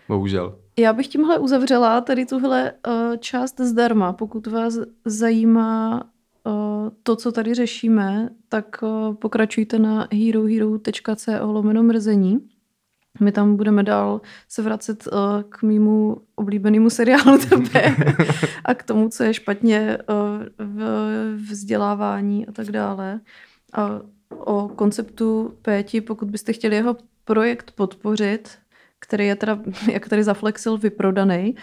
Bohužel. Já bych tímhle uzavřela tady tuhle uh, část zdarma. Pokud vás zajímá uh, to, co tady řešíme, tak uh, pokračujte na herohero.co lomeno mrzení. My tam budeme dál se vracet uh, k mýmu oblíbenému seriálu The Bear a k tomu, co je špatně uh, v vzdělávání a tak dále. A o konceptu Péti, pokud byste chtěli jeho projekt podpořit, který je teda, jak tady zaflexil, vyprodaný,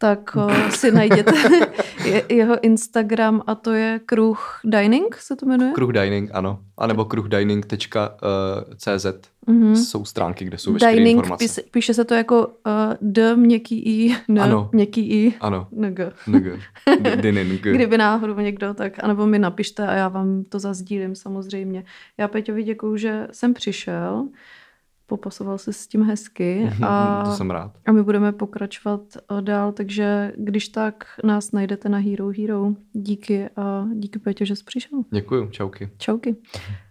tak uh, si najděte je, jeho Instagram a to je Kruh Dining, se to jmenuje? Kruh Dining, ano. A nebo kruhdining.cz Mhm. jsou stránky, kde jsou veškeré Dining, informace. píše, píše se to jako uh, D, měkký I, N, Ano. měkký I, Ano, NG. ng. D- Dining. Kdyby náhodou někdo, tak anebo mi napište a já vám to zazdílím samozřejmě. Já Peťovi děkuju, že jsem přišel, popasoval se s tím hezky a, to jsem rád. a my budeme pokračovat eh, dál, takže když tak nás najdete na Hero Hero. Díky a díky Peťo, že jsi přišel. Děkuju, čauky. Čauky.